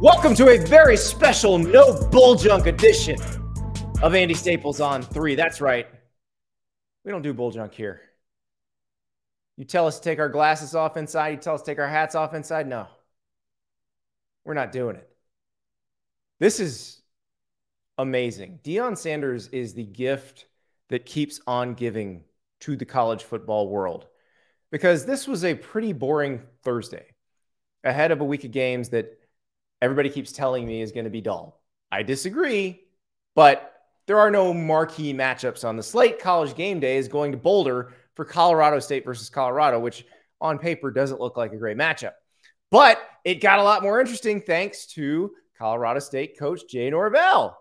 Welcome to a very special no bull junk edition of Andy Staples on three. That's right. We don't do bull junk here. You tell us to take our glasses off inside. You tell us to take our hats off inside. No, we're not doing it. This is amazing. Deion Sanders is the gift that keeps on giving to the college football world because this was a pretty boring Thursday ahead of a week of games that everybody keeps telling me is going to be dull. I disagree, but there are no marquee matchups on the slate. College game day is going to Boulder for Colorado State versus Colorado, which on paper doesn't look like a great matchup. But it got a lot more interesting thanks to Colorado State coach Jay Norvell,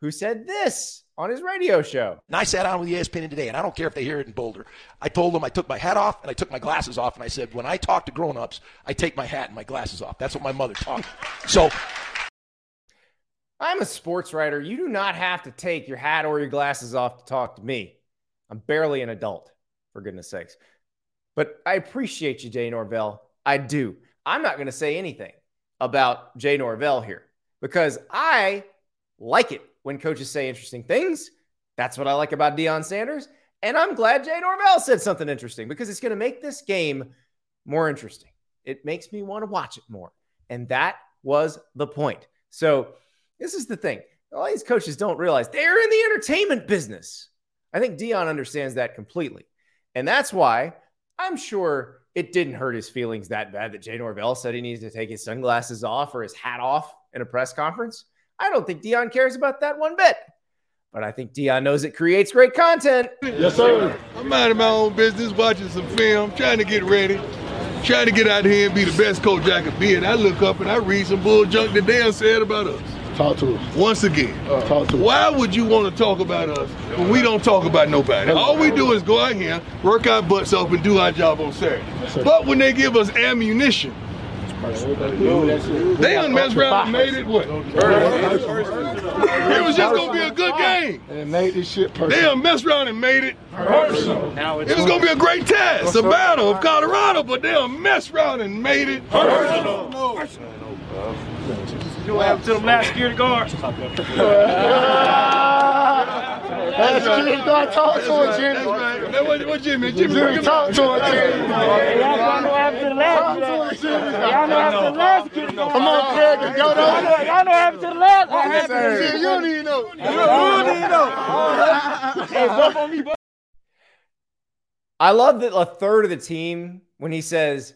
who said this on his radio show. And I sat down with the ESPN today, and I don't care if they hear it in Boulder. I told them I took my hat off and I took my glasses off, and I said, when I talk to grown-ups, I take my hat and my glasses off. That's what my mother taught me. So I'm a sports writer. You do not have to take your hat or your glasses off to talk to me. I'm barely an adult, for goodness sakes. But I appreciate you, Jay Norvell. I do. I'm not going to say anything about Jay Norvell here because I like it when coaches say interesting things. That's what I like about Deion Sanders. And I'm glad Jay Norvell said something interesting because it's going to make this game more interesting. It makes me want to watch it more. And that was the point. So, this is the thing. All these coaches don't realize they're in the entertainment business. I think Deion understands that completely. And that's why I'm sure it didn't hurt his feelings that bad that Jay Norvell said he needed to take his sunglasses off or his hat off in a press conference. I don't think Deion cares about that one bit. But I think Deion knows it creates great content. Yes, sir. I'm minding my own business, watching some film, trying to get ready, trying to get out here and be the best coach I could be. And I look up and I read some bull junk that Dan said about us. Talk to us. Once again, uh, talk to us. Why would you want to talk about us when we don't talk about nobody? All we do is go out here, work our butts off, and do our job on Saturday. Yes, but when they give us ammunition, they done messed around and made it what? It was just gonna be a good game. And made this shit personal. They done messed around and made it personal. It was gonna be a great test, a battle of Colorado, but they done messed around and made it personal. You know what happened to them last security guards? That's Jimmy. Go talk to him, Jimmy. Right. That what, what Jimmy? Jimmy, Jimmy, talk to him, Jimmy. Y'all know what happened to the last Talk to him, Jimmy. Y'all know what happened to the last security guard. Come on, Craig, and go Y'all down. know, y'all know what the last one. Jimmy, you don't even know. You don't even know. Hey, both on me, both. I love that a third of the team, when he says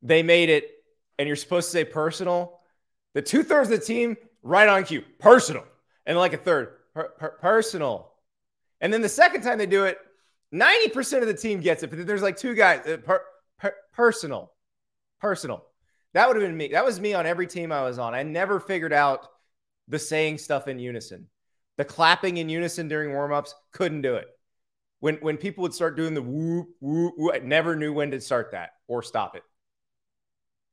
they made it and you're supposed to say personal, the two thirds of the team, right on cue, personal. And like a third, per- per- personal. And then the second time they do it, 90% of the team gets it, but there's like two guys, uh, per- per- personal, personal. That would have been me. That was me on every team I was on. I never figured out the saying stuff in unison. The clapping in unison during warmups, couldn't do it. When when people would start doing the whoop, whoop, whoop, I never knew when to start that or stop it.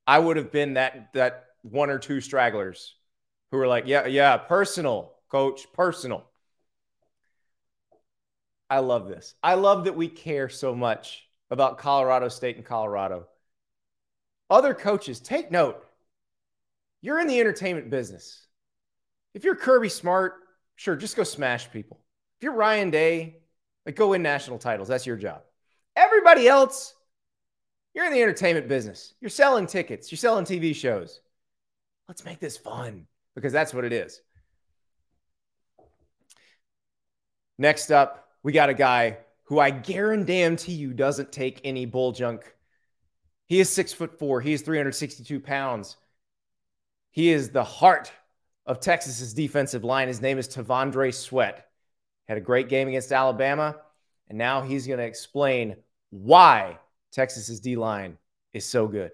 I would have been that that one or two stragglers who were like, yeah, yeah, personal, coach, personal. I love this. I love that we care so much about Colorado State and Colorado. Other coaches, take note. You're in the entertainment business. If you're Kirby Smart, sure, just go smash people. If you're Ryan Day, like go win national titles. That's your job. Everybody else, you're in the entertainment business. You're selling tickets, you're selling TV shows. Let's make this fun because that's what it is. Next up, we got a guy who I guarantee you doesn't take any bull junk. He is six foot four. He is 362 pounds. He is the heart of Texas's defensive line. His name is T'Vondre Sweat. Had a great game against Alabama, and now he's going to explain why Texas's D line is so good.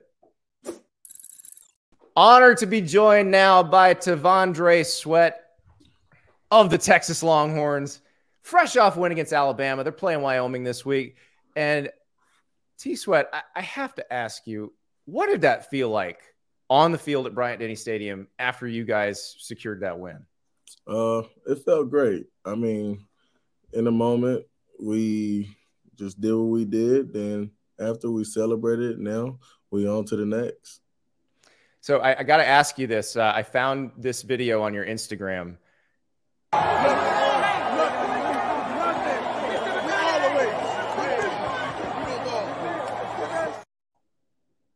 Honored to be joined now by T'Vondre Sweat of the Texas Longhorns. Fresh off win against Alabama. They're playing Wyoming this week. And T Sweat, I, I have to ask you, what did that feel like on the field at Bryant Denny Stadium after you guys secured that win? Uh, it felt great. I mean, in the moment, we just did what we did. Then after we celebrated, now we on to the next. So I, I got to ask you this. Uh, I found this video on your Instagram.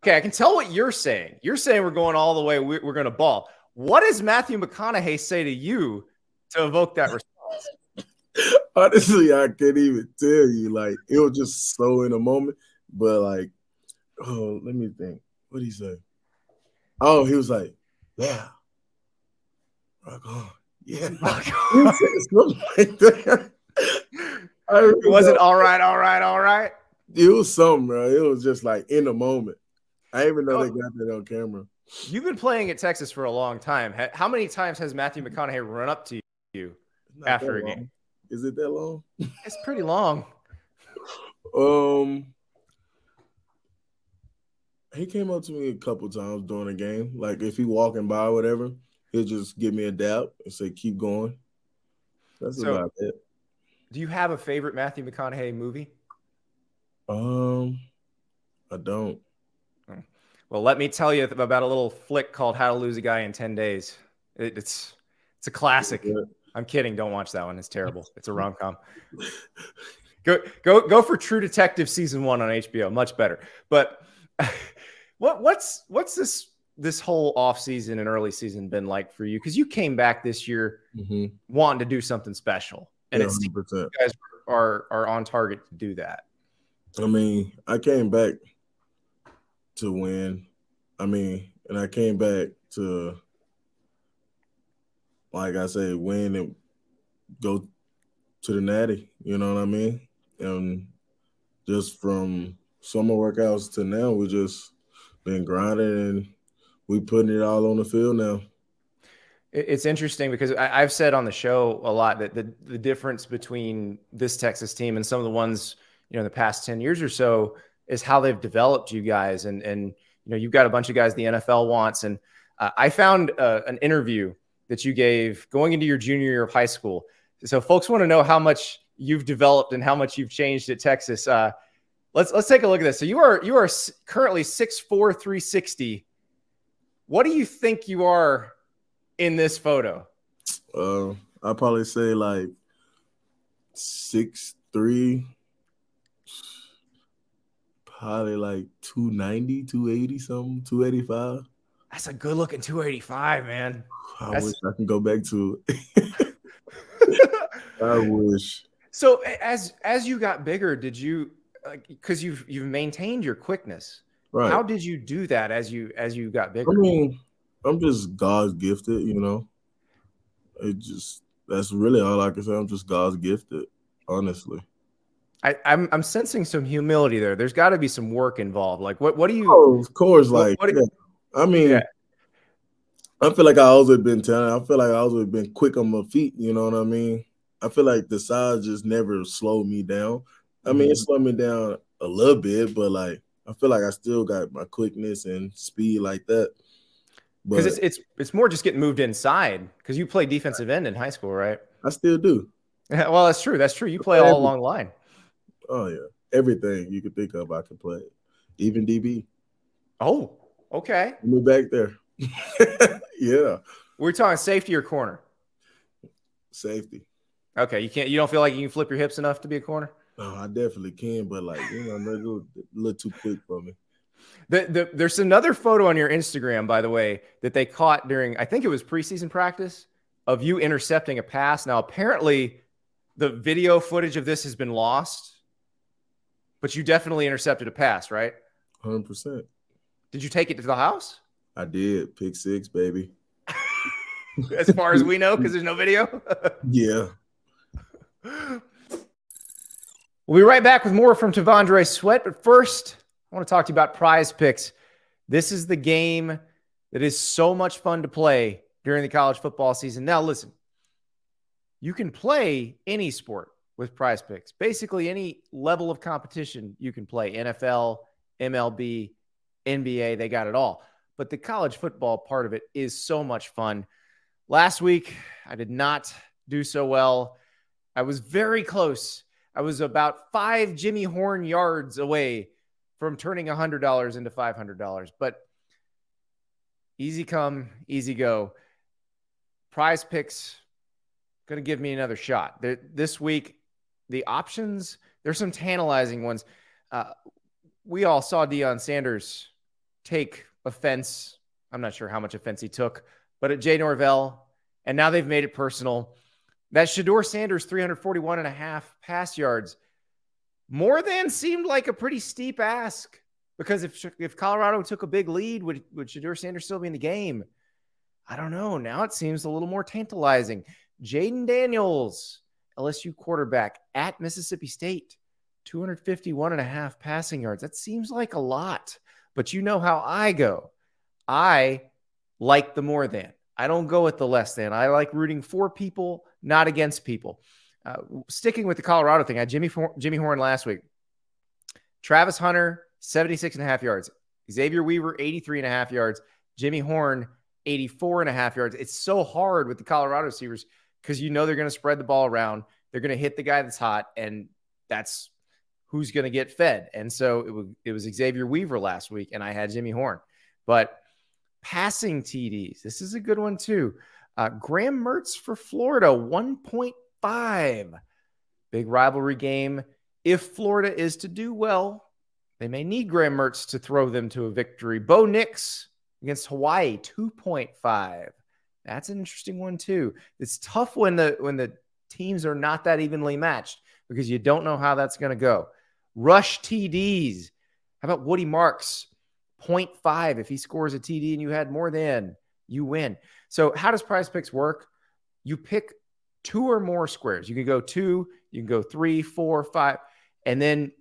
Okay, I can tell what you're saying. You're saying we're going all the way. We're, we're going to ball. What does Matthew McConaughey say to you to evoke that response? Honestly, I can't even tell you. Like it was just so in a moment. But like, oh, let me think. What did he say? Oh, he was like, "Yeah, rock on, yeah." he said like that. I really Was it all right, all right, all right? It was something, bro. It was just like in the moment. I even know Oh. they got that on camera. You've been playing at Texas for a long time. How many times has Matthew McConaughey run up to you? After a game. long. Is it that long? It's pretty long. Um, he came up to me a couple times during the game. Like if he walking by or whatever, he'll just give me a dap and say, "Keep going." That's So- about it. Do you have a favorite Matthew McConaughey movie? Um, I don't. Well, let me tell you about a little flick called How to Lose a Guy in 10 Days. It, it's it's a classic. Yeah. I'm kidding. Don't watch that one. It's terrible. It's a rom com. Go go go for True Detective season one on HBO. Much better. But what what's what's this this whole off season and early season been like for you? Because you came back this year Mm-hmm. wanting to do something special, and Yeah, it seems 100%. you guys are are on target to do that. I mean, I came back to win. I mean, and I came back to, like I say, win and go to the natty. You know what I mean? And just from summer workouts to now, we just been grinding and we putting it all on the field now. It's interesting because I, I've said on the show a lot that the, the difference between this Texas team and some of the ones, you know, in the past 10 years or so is how they've developed you guys. And, and, you know, you've got a bunch of guys the NFL wants. And uh, I found uh, an interview that you gave going into your junior year of high school. So folks want to know how much you've developed and how much you've changed at Texas. Uh, let's, let's take a look at this. So you are, you are currently 6'4", 360. What do you think you are in this photo? Uh, I probably say like six three, probably like 290, 280 something, 285. That's a good looking 285, man. I That's- wish I can go back to it. I wish. so as as you got bigger, did you like because you've you've maintained your quickness? Right. How did you do that as you as you got bigger? I mean, I'm just God's gifted, you know. It just that's really all I can say. I'm just God's gifted, honestly. I, I'm I'm sensing some humility there. There's got to be some work involved. Like what what do you? Oh, of course, like what yeah. I mean, Yeah. I feel like I always been talented. I feel like I always been quick on my feet. You know what I mean? I feel like the size just never slowed me down. I mean, it slowed me down a little bit, but like I feel like I still got my quickness and speed like that. Because it's it's it's more just getting moved inside. Because you play defensive end in high school, right? I still do. well, that's true. That's true. You play all along the line. Oh yeah, everything you could think of, I can play. Even DB. Oh, okay. Me back there. yeah, We're talking safety or corner. safety. Okay, you can't. You don't feel like you can flip your hips enough to be a corner. Oh, I definitely can, but like you know, a little, a little too quick for me. The, the, there's another photo on your Instagram, by the way, that they caught during, I think it was preseason practice, of you intercepting a pass. Now, apparently, the video footage of this has been lost, but you definitely intercepted a pass, right? Hundred percent. Did you take it to the house? I did pick six, baby. As far as we know, because there's no video. Yeah. We'll be right back with more from T'Vondre Sweat. But first, I want to talk to you about PrizePicks. This is the game that is so much fun to play during the college football season. Now, listen, you can play any sport with PrizePicks. Basically, any level of competition you can play NFL, MLB, NBA, they got it all. But the college football part of it is so much fun. Last week, I did not do so well. I was very close. I was about five Jimmy Horn yards away from turning $100 into $500. But easy come, easy go. PrizePicks going to give me another shot. this week, the options, there's some tantalizing ones. Uh, we all saw Deion Sanders take offense. I'm not sure how much offense he took, but at Jay Norvell, and now they've made it personal. That Shedeur Sanders 341 and a half pass yards more than seemed like a pretty steep ask because if if Colorado took a big lead, would would Shedeur Sanders still be in the game? I don't know. Now it seems a little more tantalizing. Jayden Daniels, LSU quarterback at Mississippi State, 251 and a half passing yards. That seems like a lot, but you know how I go. I like the more than. I don't go with the less than. I like rooting for people, not against people. Uh, sticking with the Colorado thing, I had Jimmy, Jimmy Horn last week. Travis Hunter, 76 and a half yards. Xavier Weaver, 83 and a half yards. Jimmy Horn, 84 and a half yards. It's so hard with the Colorado receivers because you know they're going to spread the ball around. They're going to hit the guy that's hot, and that's who's going to get fed. And so it was, it was Xavier Weaver last week, and I had Jimmy Horn. But passing TDs, this is a good one too. Uh, Graham Mertz for Florida, 1.5. Big rivalry game. If Florida is to do well, they may need Graham Mertz to throw them to a victory. Bo Nix against Hawaii, 2.5. That's an interesting one too. It's tough when the when the teams are not that evenly matched because you don't know how that's going to go. Rush TDs. How about Woody Marks? 0.5. If he scores a TD and you had more than, you win. So, how does PrizePicks work? You pick two or more squares. You can go two, you can go three, four, five, and then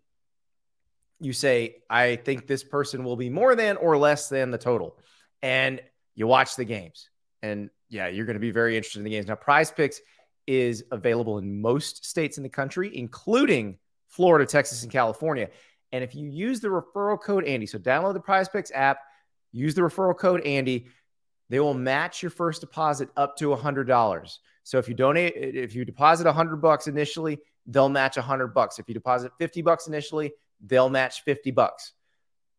you say, I think this person will be more than or less than the total. And you watch the games. And yeah, you're going to be very interested in the games. Now, PrizePicks is available in most states in the country, including Florida, Texas, and California. And if you use the referral code Andy, so download the PrizePicks app, use the referral code Andy, they will match your first deposit up to $100. So if you donate, if you deposit 100 bucks initially, they'll match 100 bucks. If you deposit 50 bucks initially, they'll match 50 bucks.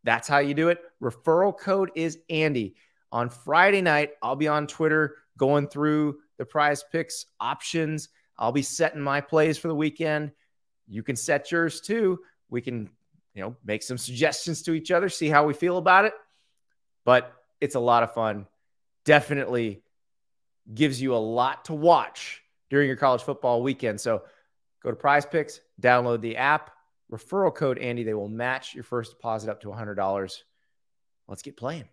That's how you do it. Referral code is Andy. On Friday night, I'll be on Twitter going through the PrizePicks options. I'll be setting my plays for the weekend. You can set yours too. We can, you know, make some suggestions to each other, see how we feel about it. But it's a lot of fun. Definitely gives you a lot to watch during your college football weekend. So go to PrizePicks, download the app, referral code Andy. They will match your first deposit up to $100. Let's get playing.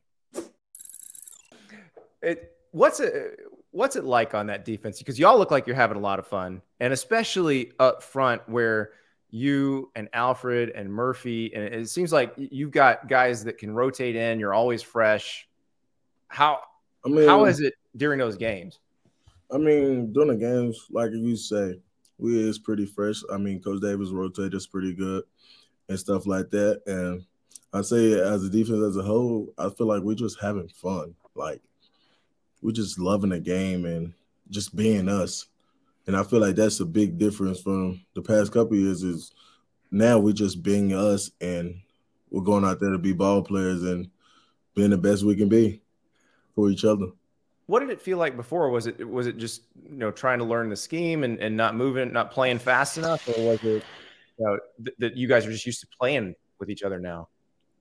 It, what's it what's it like on that defense? Because y'all look like you're having a lot of fun, and especially up front where you and Alfred and Murphy, and it seems like you've got guys that can rotate in. You're always fresh. How I mean, how is it during those games? I mean, during the games, like you say, we is pretty fresh. I mean, Coach Davis rotated us pretty good and stuff like that. And I say as a defense as a whole, I feel like we're just having fun. Like we're just loving the game and just being us. And I feel like that's a big difference from the past couple years is now we're just being us and we're going out there to be ball players and being the best we can be for each other. What did it feel like before? Was it was it just you know trying to learn the scheme and, and not moving, not playing fast enough, or was it you know, th- that you guys are just used to playing with each other now?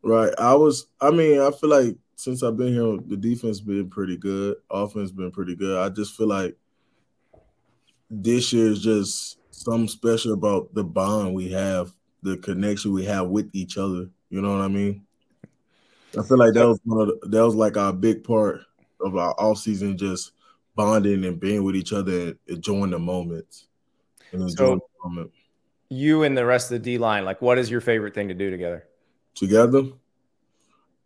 Right. I was. I mean, I feel like since I've been here, the defense been pretty good. Offense been pretty good. I just feel like this year is just something special about the bond we have, the connection we have with each other. You know what I mean? I feel like that was one of the, that was like our big part of our off season, just bonding and being with each other and enjoying the moments. And enjoying so, the moment. You and the rest of the D line, like, what is your favorite thing to do together? Together,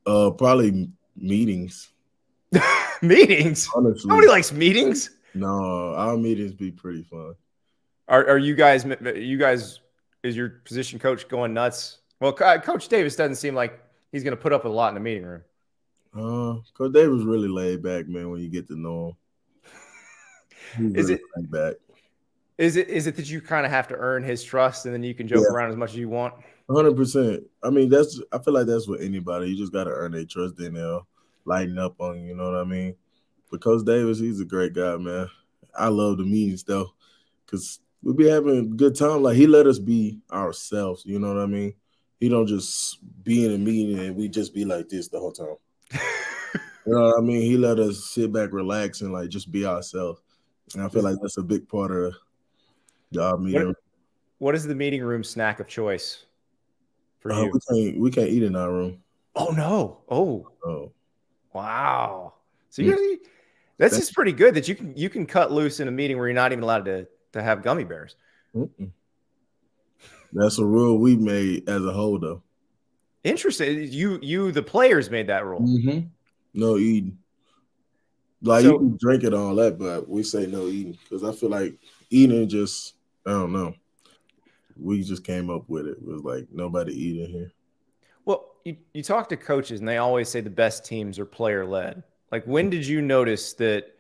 uh, probably meetings. meetings. Honestly, nobody likes meetings. No, our meetings be pretty fun. Are are you guys? You guys is your position coach going nuts? Well, Coach Davis doesn't seem like he's going to put up a lot in the meeting room. Uh, Coach Davis really laid back, man. When you get to know him, is really it back? Is it is it that you kind of have to earn his trust, and then you can joke yeah. around as much as you want? Hundred percent. I mean, that's. I feel like that's what anybody. You just got to earn their trust. Then they'll lighten up on you. You know what I mean? But Coach Davis, he's a great guy, man. I love the meetings though, because we be having a good time. Like he let us be ourselves. You know what I mean? He don't just be in a meeting and we just be like this the whole time. you know what I mean? He let us sit back, relax, and like just be ourselves. And I feel like that's a big part of the meeting. What, what is the meeting room snack of choice for uh, you? We can't, we can't eat in our room. Oh no! Oh, oh, wow! So you that's, just pretty good that you can you can cut loose in a meeting where you're not even allowed to to have gummy bears. Mm-mm. That's a rule we made as a whole, though. Interesting. You you the players made that rule. Mm-hmm. No eating. Like so, you can drink it all that, but we say no eating because I feel like eating just I don't know. We just came up with it. It was like nobody eating here. Well, you, you talk to coaches and they always say the best teams are player led. Like when did you notice that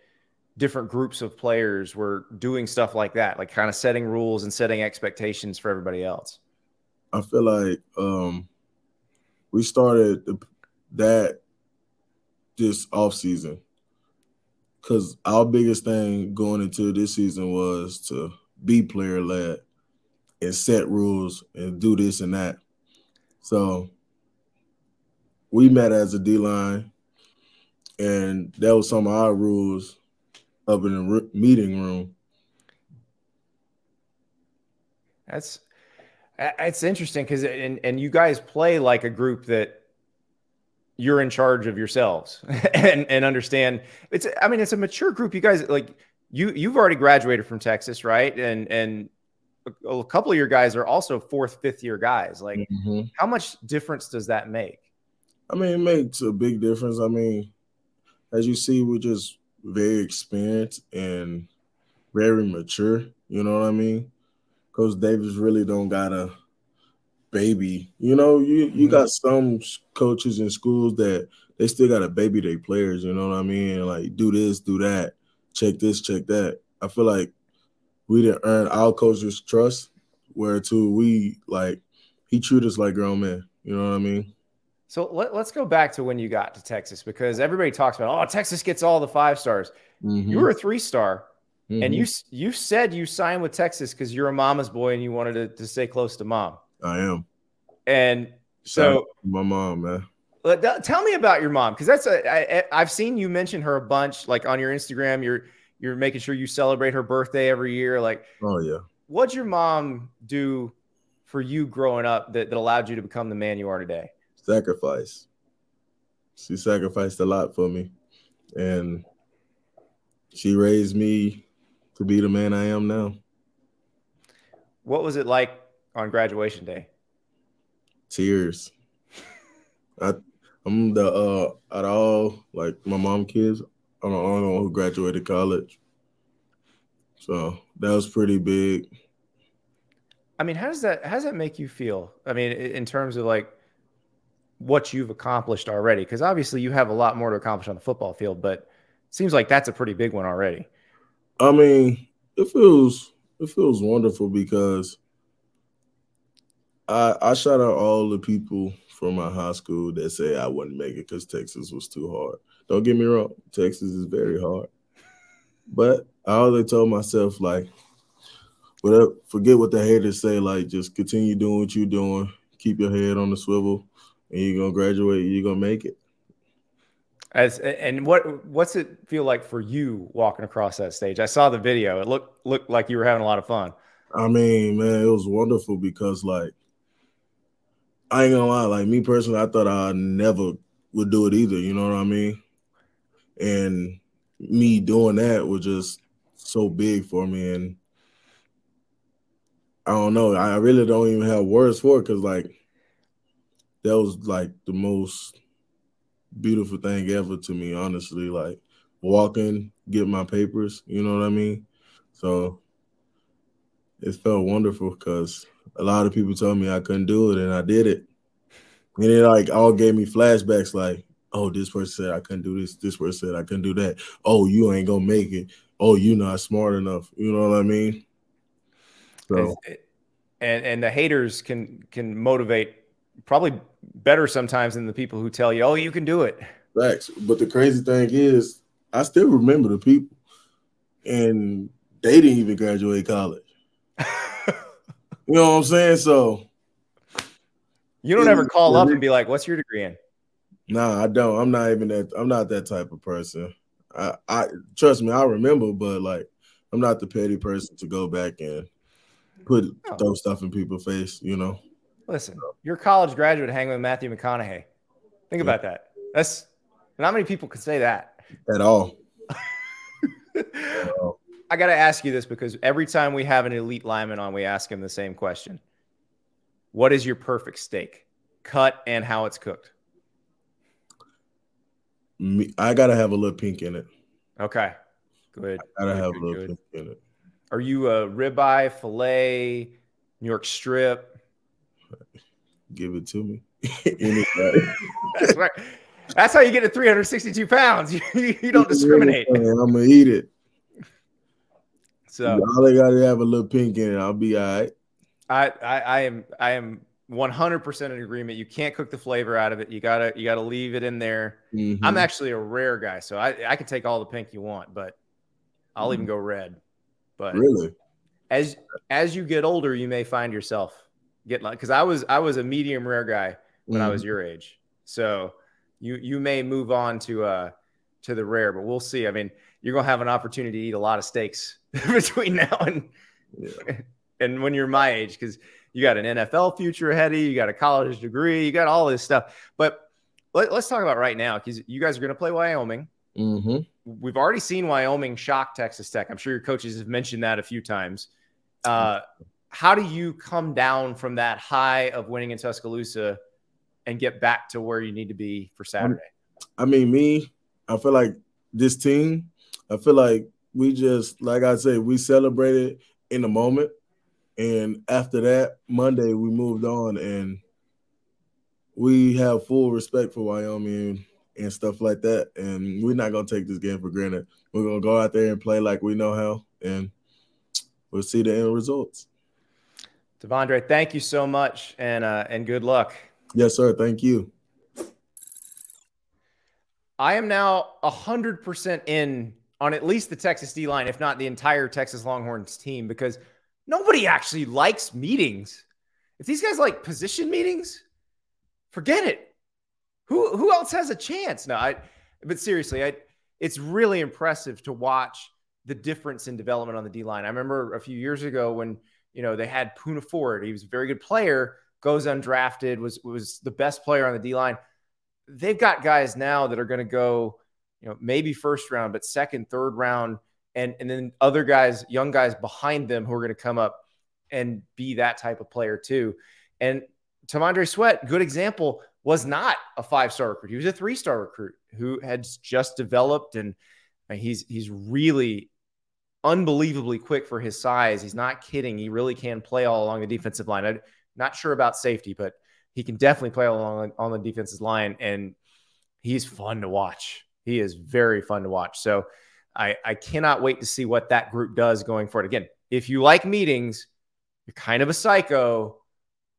different groups of players were doing stuff like that, like kind of setting rules and setting expectations for everybody else? I feel like um we started that this off season because our biggest thing going into this season was to be player led and set rules and do this and that. So we met as a D line, and that was some of our rules up in the meeting room. That's it's interesting because and and you guys play like a group that you're in charge of yourselves and and understand it's I mean it's a mature group. You guys like you you've already graduated from Texas, right? And and a couple of your guys are also fourth, fifth year guys. Like, mm-hmm. how much difference does that make? I mean, it makes a big difference. I mean, as you see, we're just very experienced and very mature. You know what I mean? Coach Davis really don't got a baby. You know, you you mm-hmm. got some coaches in schools that they still got a baby their players. You know what I mean? Like do this, do that, check this, check that. I feel like we didn't earn our coach's trust. Where to we like he treated us like grown men. You know what I mean? So let, us go back to when you got to Texas because everybody talks about, oh, Texas gets all the five stars. Mm-hmm. You were a three star, mm-hmm. and you you said you signed with Texas because you're a mama's boy and you wanted to, to stay close to mom. I am. And so my mom, man. Tell me about your mom because that's a I, I've seen you mention her a bunch, like on your Instagram. You're you're making sure you celebrate her birthday every year. Like, oh yeah. What'd your mom do for you growing up that, that allowed you to become the man you are today? Sacrifice. She sacrificed a lot for me. And she raised me to be the man I am now. What was it like on graduation day? Tears. I I'm the uh at all like my mom kids, I'm the only one who graduated college. So that was pretty big. I mean, how does that how does that make you feel? I mean, in terms of like what you've accomplished already? Because obviously you have a lot more to accomplish on the football field, but seems like that's a pretty big one already. I mean, it feels it feels wonderful because I I shout out all the people from my high school that say I wouldn't make it because Texas was too hard. Don't get me wrong, Texas is very hard. But I always told myself like, whatever, forget what the haters say. Like, just continue doing what you're doing. Keep your head on the swivel and you're gonna graduate, you're gonna make it. As and what what's it feel like for you walking across that stage? I saw the video. It looked looked like you were having a lot of fun. I mean, man, it was wonderful because like I ain't gonna lie, like me personally, I thought I never would do it either. You know what I mean? And me doing that was just so big for me, and I don't know. I really don't even have words for it because like that was like the most beautiful thing ever to me, honestly. Like walking, get my papers, you know what I mean? So it felt wonderful because a lot of people told me I couldn't do it and I did it. And it like all gave me flashbacks like, oh, this person said I couldn't do this, this person said I couldn't do that. Oh, you ain't gonna make it. Oh, you not smart enough. You know what I mean? So and and the haters can can motivate probably better sometimes than the people who tell you, "Oh, you can do it." Facts. But the crazy thing is, I still remember the people, and they didn't even graduate college. you know what I'm saying? So you don't ever call up and be like, "What's your degree in?" Nah, I don't. I'm not even that. I'm not that type of person. I, I trust me. I remember, but like, I'm not the petty person to go back and put oh. throw stuff in people's face. You know. Listen, you're a college graduate hanging with Matthew McConaughey. Think about that. That's not many people can say that at all. I got to ask you this because every time we have an elite lineman on, we ask him the same question. What is your perfect steak? Cut and how it's cooked. I gotta have a little pink in it. Okay, good. I gotta have good, a little good. pink in it. Are you a ribeye, fillet, New York strip? Give it to me. That's right. That's how you get to 362 pounds. You, you don't discriminate. I'm gonna eat it. So all they gotta have a little pink in it. I'll be all right. I, I, I am I am 100% in agreement. You can't cook the flavor out of it. You gotta you gotta leave it in there. Mm-hmm. I'm actually a rare guy, so I I can take all the pink you want, but I'll mm-hmm. even go red. But really, as as you get older, you may find yourself getting like because I was I was a medium rare guy when mm-hmm. I was mm-hmm. your age, so you you may move on to uh to the rare, but we'll see. I mean, you're gonna have an opportunity to eat a lot of steaks between now and yeah. and when you're my age because you got an NFL future ahead of you, you got a college degree, you got all this stuff. But let, us talk about right now because you guys are going to play Wyoming. Mm-hmm. We've already seen Wyoming shock Texas Tech. I'm sure your coaches have mentioned that a few times. Uh, how do you come down from that high of winning in Tuscaloosa and get back to where you need to be for Saturday? I mean, me, I feel like this team, I feel like we just, like I said, we celebrated in the moment. And after that, Monday, we moved on and we have full respect for Wyoming and stuff like that. And we're not going to take this game for granted. We're going to go out there and play like we know how, and we'll see the end results. T'Vondre, thank you so much and, uh, and good luck. Yes, sir. Thank you. I am now 100% in on at least the Texas D line, if not the entire Texas Longhorns team, because – Nobody actually likes meetings. If these guys like position meetings, forget it. Who who else has a chance? No, I but seriously, I it's really impressive to watch the difference in development on the D line. I remember a few years ago when you know they had Poona Ford. He was a very good player, goes undrafted, was was the best player on the D line. They've got guys now that are going to go, you know, maybe first round, but second, third round and and then other guys, young guys behind them who are going to come up and be that type of player too. And T'Vondre Sweat, good example, was not a five star recruit. He was a three star recruit who had just developed, and he's he's really unbelievably quick for his size. He's not kidding. He really can play all along the defensive line. I'm not sure about safety, but he can definitely play along on the defensive line, and he's fun to watch. He is very fun to watch. So I, I cannot wait to see what that group does going forward. Again, if you like meetings, you're kind of a psycho,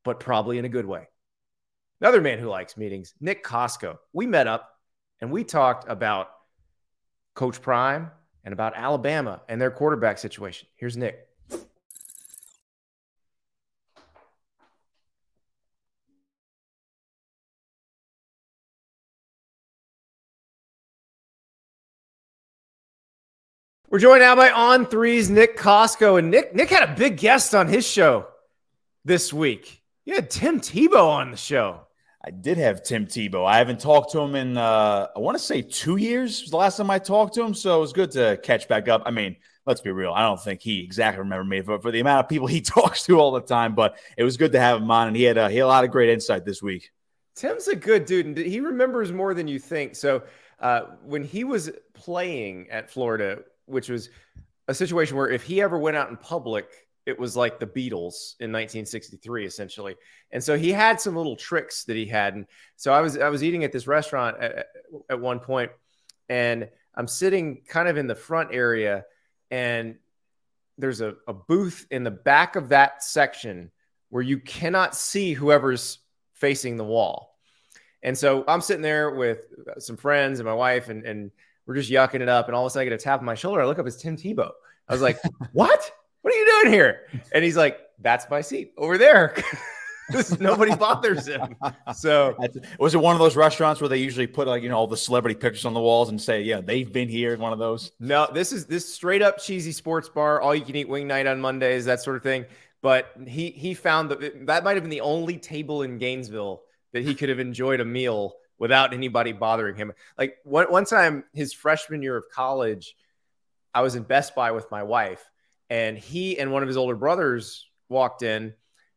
but probably in a good way. Another man who likes meetings, Nick Kosko. We met up and we talked about Coach Prime and about Alabama and their quarterback situation. Here's Nick. We're joined now by On3's Nick Kosko, and Nick Nick had a big guest on his show this week. You had Tim Tebow on the show. I did have Tim Tebow. I haven't talked to him in uh, I want to say two years was the last time I talked to him, so it was good to catch back up. I mean, let's be real. I don't think he exactly remembered me for, for the amount of people he talks to all the time, but it was good to have him on, and he had a, he had a lot of great insight this week. Tim's a good dude, and he remembers more than you think. So uh, when he was playing at Florida, which was a situation where if he ever went out in public, it was like the Beatles in 1963, essentially. And so he had some little tricks that he had. And so I was I was eating at this restaurant at, at one point, and I'm sitting kind of in the front area, and there's a, a booth in the back of that section where you cannot see whoever's facing the wall. And so I'm sitting there with some friends and my wife, and, and we're just yucking it up. And all of a sudden, I get a tap on my shoulder. I look up, it's Tim Tebow. I was like, "What? What are you doing here?" And he's like, "That's my seat over there." Nobody bothers him. So was it one of those restaurants where they usually put like you know all the celebrity pictures on the walls and say, "Yeah, they've been here." One of those. No, this is this straight up cheesy sports bar. All you can eat wing night on Mondays, that sort of thing. But he he found that that might have been the only table in Gainesville that he could have enjoyed a meal without anybody bothering him. Like one one time, his freshman year of college, I was in Best Buy with my wife, and he and one of his older brothers walked in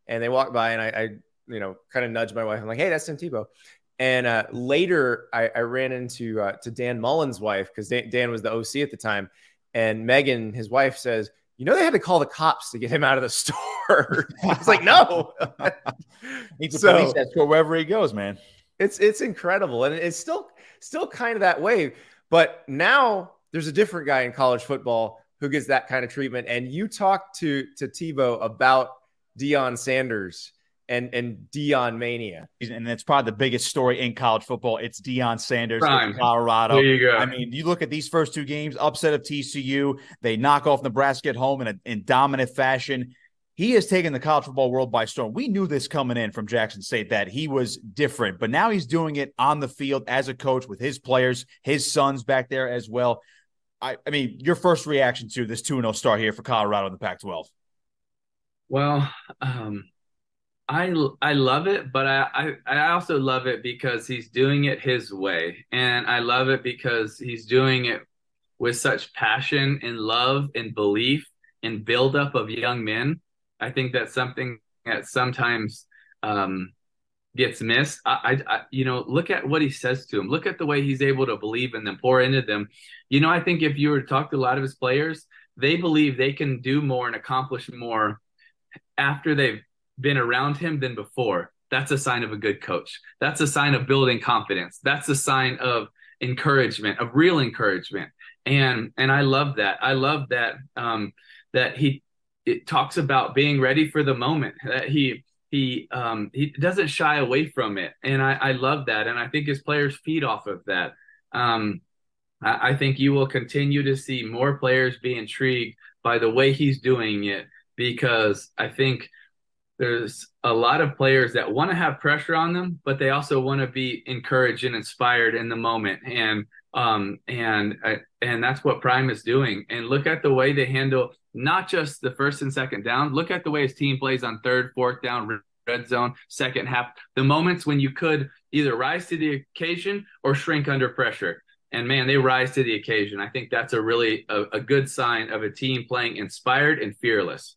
and they walked by and I, I you know, kind of nudged my wife. I'm like, hey, that's Tim Tebow. And uh, later, I, I, ran into uh, to Dan Mullen's wife because Dan, Dan, was the OC at the time, and Megan, his wife, says, "You know, they had to call the cops to get him out of the store." I was like, "No." He's a so, police escort wherever he goes, man. It's it's incredible, and it's still still kind of that way. But now there's a different guy in college football who gets that kind of treatment. And you talked to to Tebow about Deion Sanders and and Deion mania. And it's probably the biggest story in college football. It's Deion Sanders in Colorado. There you go. I mean, you look at these first two games, upset of TCU. They knock off Nebraska at home in a in dominant fashion. He has taken the college football world by storm. We knew this coming in from Jackson State that he was different, but now he's doing it on the field as a coach with his players, his sons back there as well. I, I mean, your first reaction to this 2 0 start here for Colorado in the Pac 12? Well, um, I I love it, but I, I I also love it because he's doing it his way, and I love it because he's doing it with such passion and love and belief and buildup of young men. I think that's something that sometimes um, gets missed. I, I, I, you know, look at what he says to him. Look at the way he's able to believe in them, pour into them. You know, I think if you were to talk to a lot of his players, they believe they can do more and accomplish more after they've been around him than before. That's a sign of a good coach. That's a sign of building confidence. That's a sign of encouragement, of real encouragement. And and I love that. I love that um, that he it talks about being ready for the moment. That he he um, he doesn't shy away from it, and I, I love that. And I think his players feed off of that. Um, I, I think you will continue to see more players be intrigued by the way he's doing it because I think there's a lot of players that want to have pressure on them, but they also want to be encouraged and inspired in the moment. And um, and uh, and that's what Prime is doing. And look at the way they handle not just the first and second down. Look at the way his team plays on third, fourth down, red zone, second half. The moments when you could either rise to the occasion or shrink under pressure. And man, they rise to the occasion. I think that's a really a, a good sign of a team playing inspired and fearless.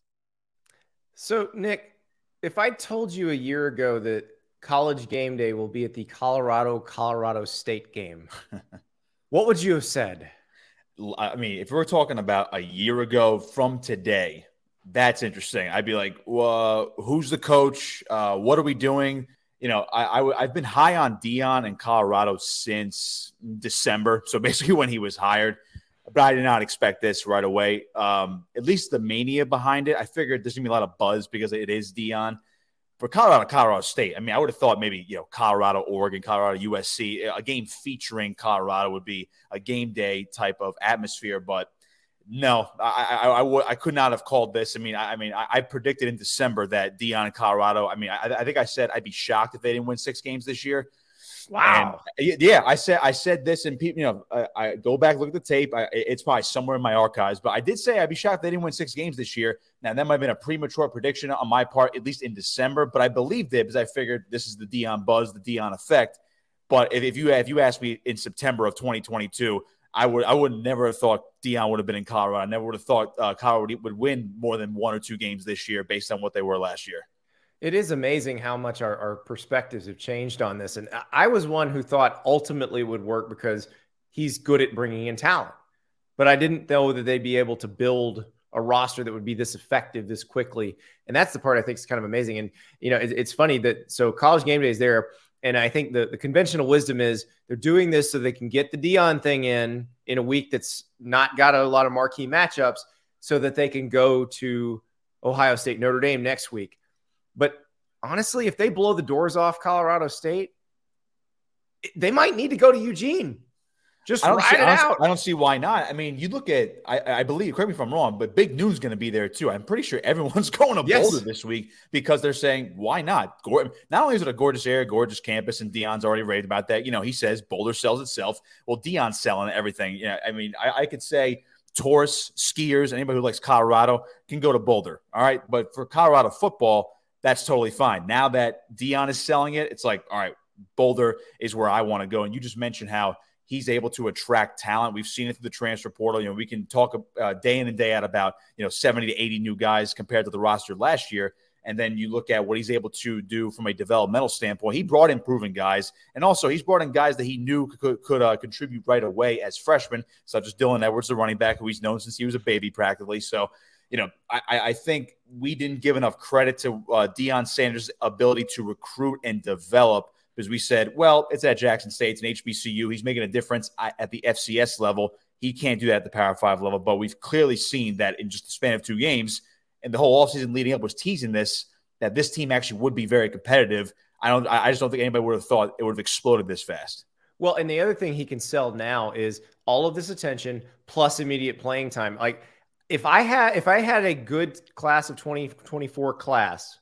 So, Nick, if I told you a year ago that college game day will be at the Colorado Colorado State game, what would you have said? I mean, if we're talking about a year ago from today, that's interesting. I'd be like, well, who's the coach? Uh, what are we doing? You know, I, I have been high on Deion in Colorado since December, so basically when he was hired but I did not expect this right away. Um, at least the mania behind it. I figured there's gonna be a lot of buzz because it is Deion. For Colorado, Colorado State, I mean, I would have thought maybe you know Colorado, Oregon, Colorado, USC, a game featuring Colorado would be a game day type of atmosphere. But no, I I, I, w- I could not have called this. I mean, I, I mean, I, I, predicted in December that Deion and Colorado. I mean, I think I said I'd be shocked if they didn't win six games this year. Wow. And, yeah, I said I said this, and people, you know, I, I, go back look at the tape. I, it's probably somewhere in my archives, but I did say I'd be shocked if they didn't win six games this year. Now that might have been a premature prediction on my part, at least in December, but I believed it because I figured this is the Deion buzz, the Deion effect. But if, if you if you asked me in September of 2022, I would I would never have thought Deion would have been in Colorado. I never would have thought uh, Colorado would win more than one or two games this year based on what they were last year. It is amazing how much our, our perspectives have changed on this. And I was one who thought ultimately would work because he's good at bringing in talent. But I didn't know that they'd be able to build a roster that would be this effective this quickly. And that's the part I think is kind of amazing. And, you know, it, it's funny that so college game day is there. And I think the, the conventional wisdom is they're doing this so they can get the Deion thing in in a week that's not got a lot of marquee matchups so that they can go to Ohio State, Notre Dame next week. But honestly, if they blow the doors off Colorado State, they might need to go to Eugene. Just I don't, ride see, it I, out. I don't see why not. I mean, you look at, I, I believe, correct me if I'm wrong, but Big Noon's going to be there too. I'm pretty sure everyone's going to Yes. Boulder this week because they're saying, why not? Not only is it a gorgeous area, gorgeous campus, and Deion's already raved about that. You know, he says Boulder sells itself. Well, Deion's selling everything. Yeah, I mean, I, I could say tourists, skiers, anybody who likes Colorado can go to Boulder. All right. But for Colorado football, that's totally fine. Now that Deion is selling it, it's like, all right, Boulder is where I want to go. And you just mentioned how he's able to attract talent. We've seen it through the transfer portal. You know, we can talk uh, day in and day out about, you know, 70 to 80 new guys compared to the roster last year. And then you look at what he's able to do from a developmental standpoint. He brought in proven guys, and also he's brought in guys that he knew could, could uh, contribute right away as freshmen, such as Dylan Edwards, the running back, who he's known since he was a baby practically. So, you know, I, I think we didn't give enough credit to uh, Deion Sanders' ability to recruit and develop because we said, well, it's at Jackson State, it's an HBCU. He's making a difference at the FCS level. He can't do that at the Power Five level. But we've clearly seen that in just the span of two games, and the whole offseason leading up was teasing this that this team actually would be very competitive. I don't. I just don't think anybody would have thought it would have exploded this fast. Well, and the other thing he can sell now is all of this attention plus immediate playing time. Like if I had if I had a good class of 2024 class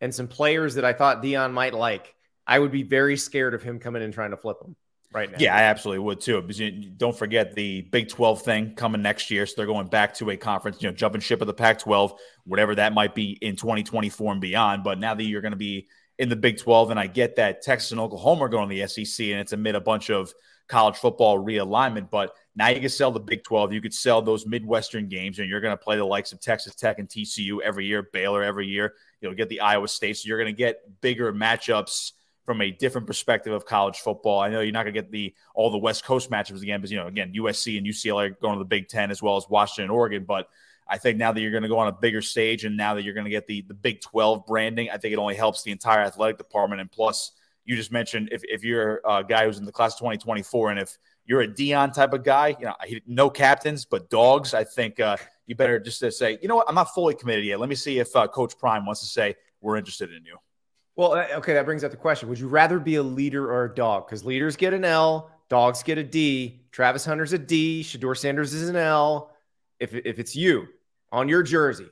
and some players that I thought Deion might like, I would be very scared of him coming in trying to flip them right now. Yeah, I absolutely would too. Because you, don't forget the Big 12 thing coming next year. So they're going back to a conference, you know, jumping ship of the Pac 12, whatever that might be in 2024 and beyond. But now that you're going to be in the Big 12, and I get that Texas and Oklahoma are going to the SEC, and it's amid a bunch of college football realignment. But now you can sell the Big 12. You could sell those Midwestern games, and you're going to play the likes of Texas Tech and TCU every year, Baylor every year. You'll get the Iowa State. So you're going to get bigger matchups from a different perspective of college football. I know you're not going to get the all the West Coast matchups again, because you know, again, USC and UCLA are going to the Big Ten as well as Washington and Oregon. But I think now that you're going to go on a bigger stage, and now that you're going to get the the Big 12 branding, I think it only helps the entire athletic department. And plus, you just mentioned if if you're a guy who's in the class of 2024, and if you're a Deion type of guy, you know, no captains but dogs. I think uh, you better just to say, you know what, I'm not fully committed yet. Let me see if uh, Coach Prime wants to say we're interested in you. Well, uh, okay, that brings up the question: Would you rather be a leader or a dog? Because leaders get an L, dogs get a D. Travis Hunter's a D. Shedeur Sanders is an L. If if it's you on your jersey,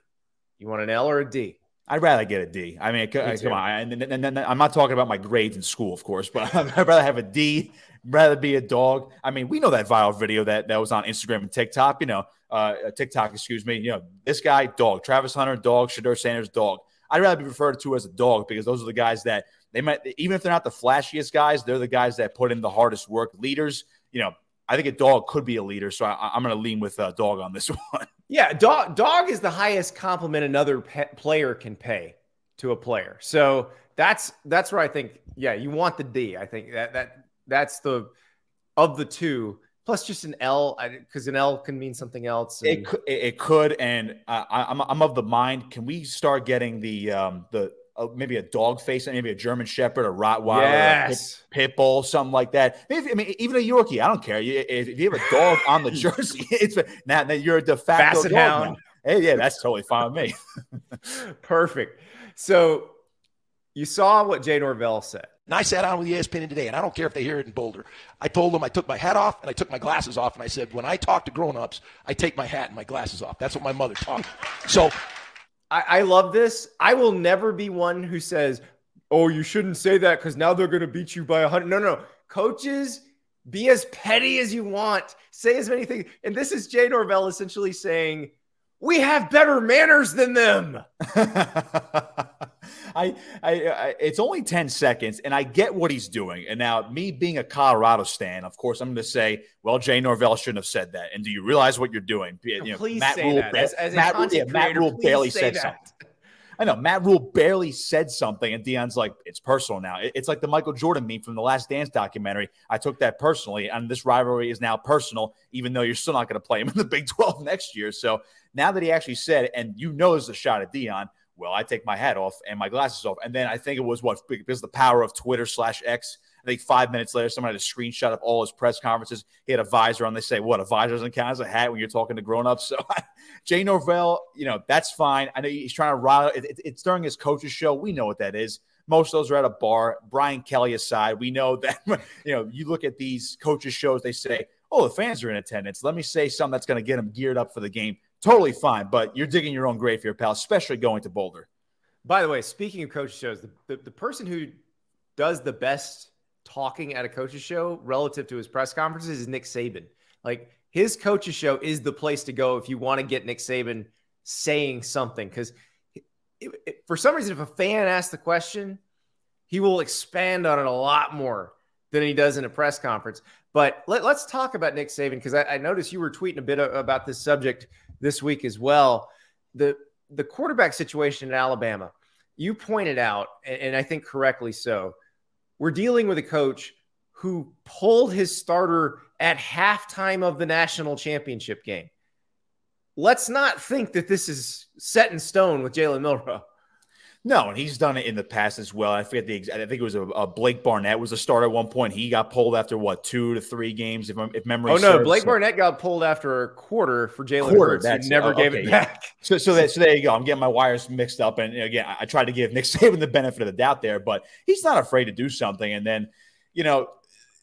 you want an L or a D? I'd rather get a D. I mean, come on. And, and, and, I'm not talking about my grades in school, of course, but I'd rather have a D, rather be a dog. I mean, we know that viral video that, that was on Instagram and TikTok, you know, uh, TikTok, excuse me. You know, this guy, dog. Travis Hunter, dog. Shedeur Sanders, dog. I'd rather be referred to as a dog because those are the guys that they might, even if they're not the flashiest guys, they're the guys that put in the hardest work. Leaders, you know, I think a dog could be a leader. So I, am going to lean with a dog on this one. Yeah, dog dog is the highest compliment another player can pay to a player. So that's that's where I think yeah, you want the D. I think that that that's the of the two. Plus, just an L because an L can mean something else. And... It could, it could, and uh, I'm I'm of the mind. Can we start getting the um the uh, maybe a dog face, maybe a German Shepherd, a Rottweiler, yes. a pit, pit, bull, something like that. Maybe, I mean, even a Yorkie. I don't care. You, if you have a dog on the jersey, it's now that you're a de facto Basset dog hound. Hey, yeah, that's totally fine with me. Perfect. So you saw what Jay Norvell said. And I sat down with the ESPN today, and I don't care if they hear it in Boulder. I told them I took my hat off and I took my glasses off, and I said, when I talk to grown-ups, I take my hat and my glasses off. That's what my mother taught me. So I, I love this. I will never be one who says, "Oh, you shouldn't say that because now they're going to beat you by a hundred. No, no, coaches, be as petty as you want. Say as many things. And this is Jay Norvell essentially saying, "We have better manners than them." I, I, I, it's only 10 seconds, and I get what he's doing. And now, me being a Colorado stan, of course, I'm going to say, well, Jay Norvell shouldn't have said that. And do you realize what you're doing? You know, please Matt say Rule, that. As, as Matt, content yeah, Matt Rhule barely said that. something. I know Matt Rhule barely said something, and Deion's like, "It's personal now." It's like the Michael Jordan meme from the Last Dance documentary. I took that personally, and this rivalry is now personal, even though you're still not going to play him in the Big 12 next year. So now that he actually said, and you know, there's a shot at Deion. Well, I take my hat off and my glasses off, and then I think it was what because the power of Twitter slash X. I think five minutes later, someone had a screenshot of all his press conferences. He had a visor on. They say, "What a visor doesn't count as a hat when you're talking to grown-ups." So, Jay Norvell, you know that's fine. I know he's trying to rile. It, it, it's during his coach's show. We know what that is. Most of those are at a bar. Brian Kelly aside, we know that you know you look at these coaches shows. They say, "Oh, the fans are in attendance." Let me say something that's going to get them geared up for the game. Totally fine, but you're digging your own grave here, pal. Especially going to Boulder. By the way, speaking of coach shows, the, the, the person who does the best talking at a coach's show relative to his press conferences is Nick Saban. Like his coach's show is the place to go if you want to get Nick Saban saying something. Because for some reason, if a fan asks the question, he will expand on it a lot more than he does in a press conference. But let, us talk about Nick Saban because I, I, noticed you were tweeting a bit about this subject this week as well. The the quarterback situation in Alabama, you pointed out, and I think correctly so. We're dealing with a coach who pulled his starter at halftime of the national championship game. Let's not think that this is set in stone with Jalen Milroe. No, and he's done it in the past as well. I forget the exact. I think it was a, a, Blake Barnett was a start at one point. He got pulled after what two to three games, if, if memory. Oh no, serves. Blake Barnett got pulled after a quarter for Jalen Hurts. That's never gave okay, it back. Yeah. So, so, that, so there you go. I'm getting my wires mixed up, and again, I, I tried to give Nick Saban the benefit of the doubt there, but he's not afraid to do something. And then, you know,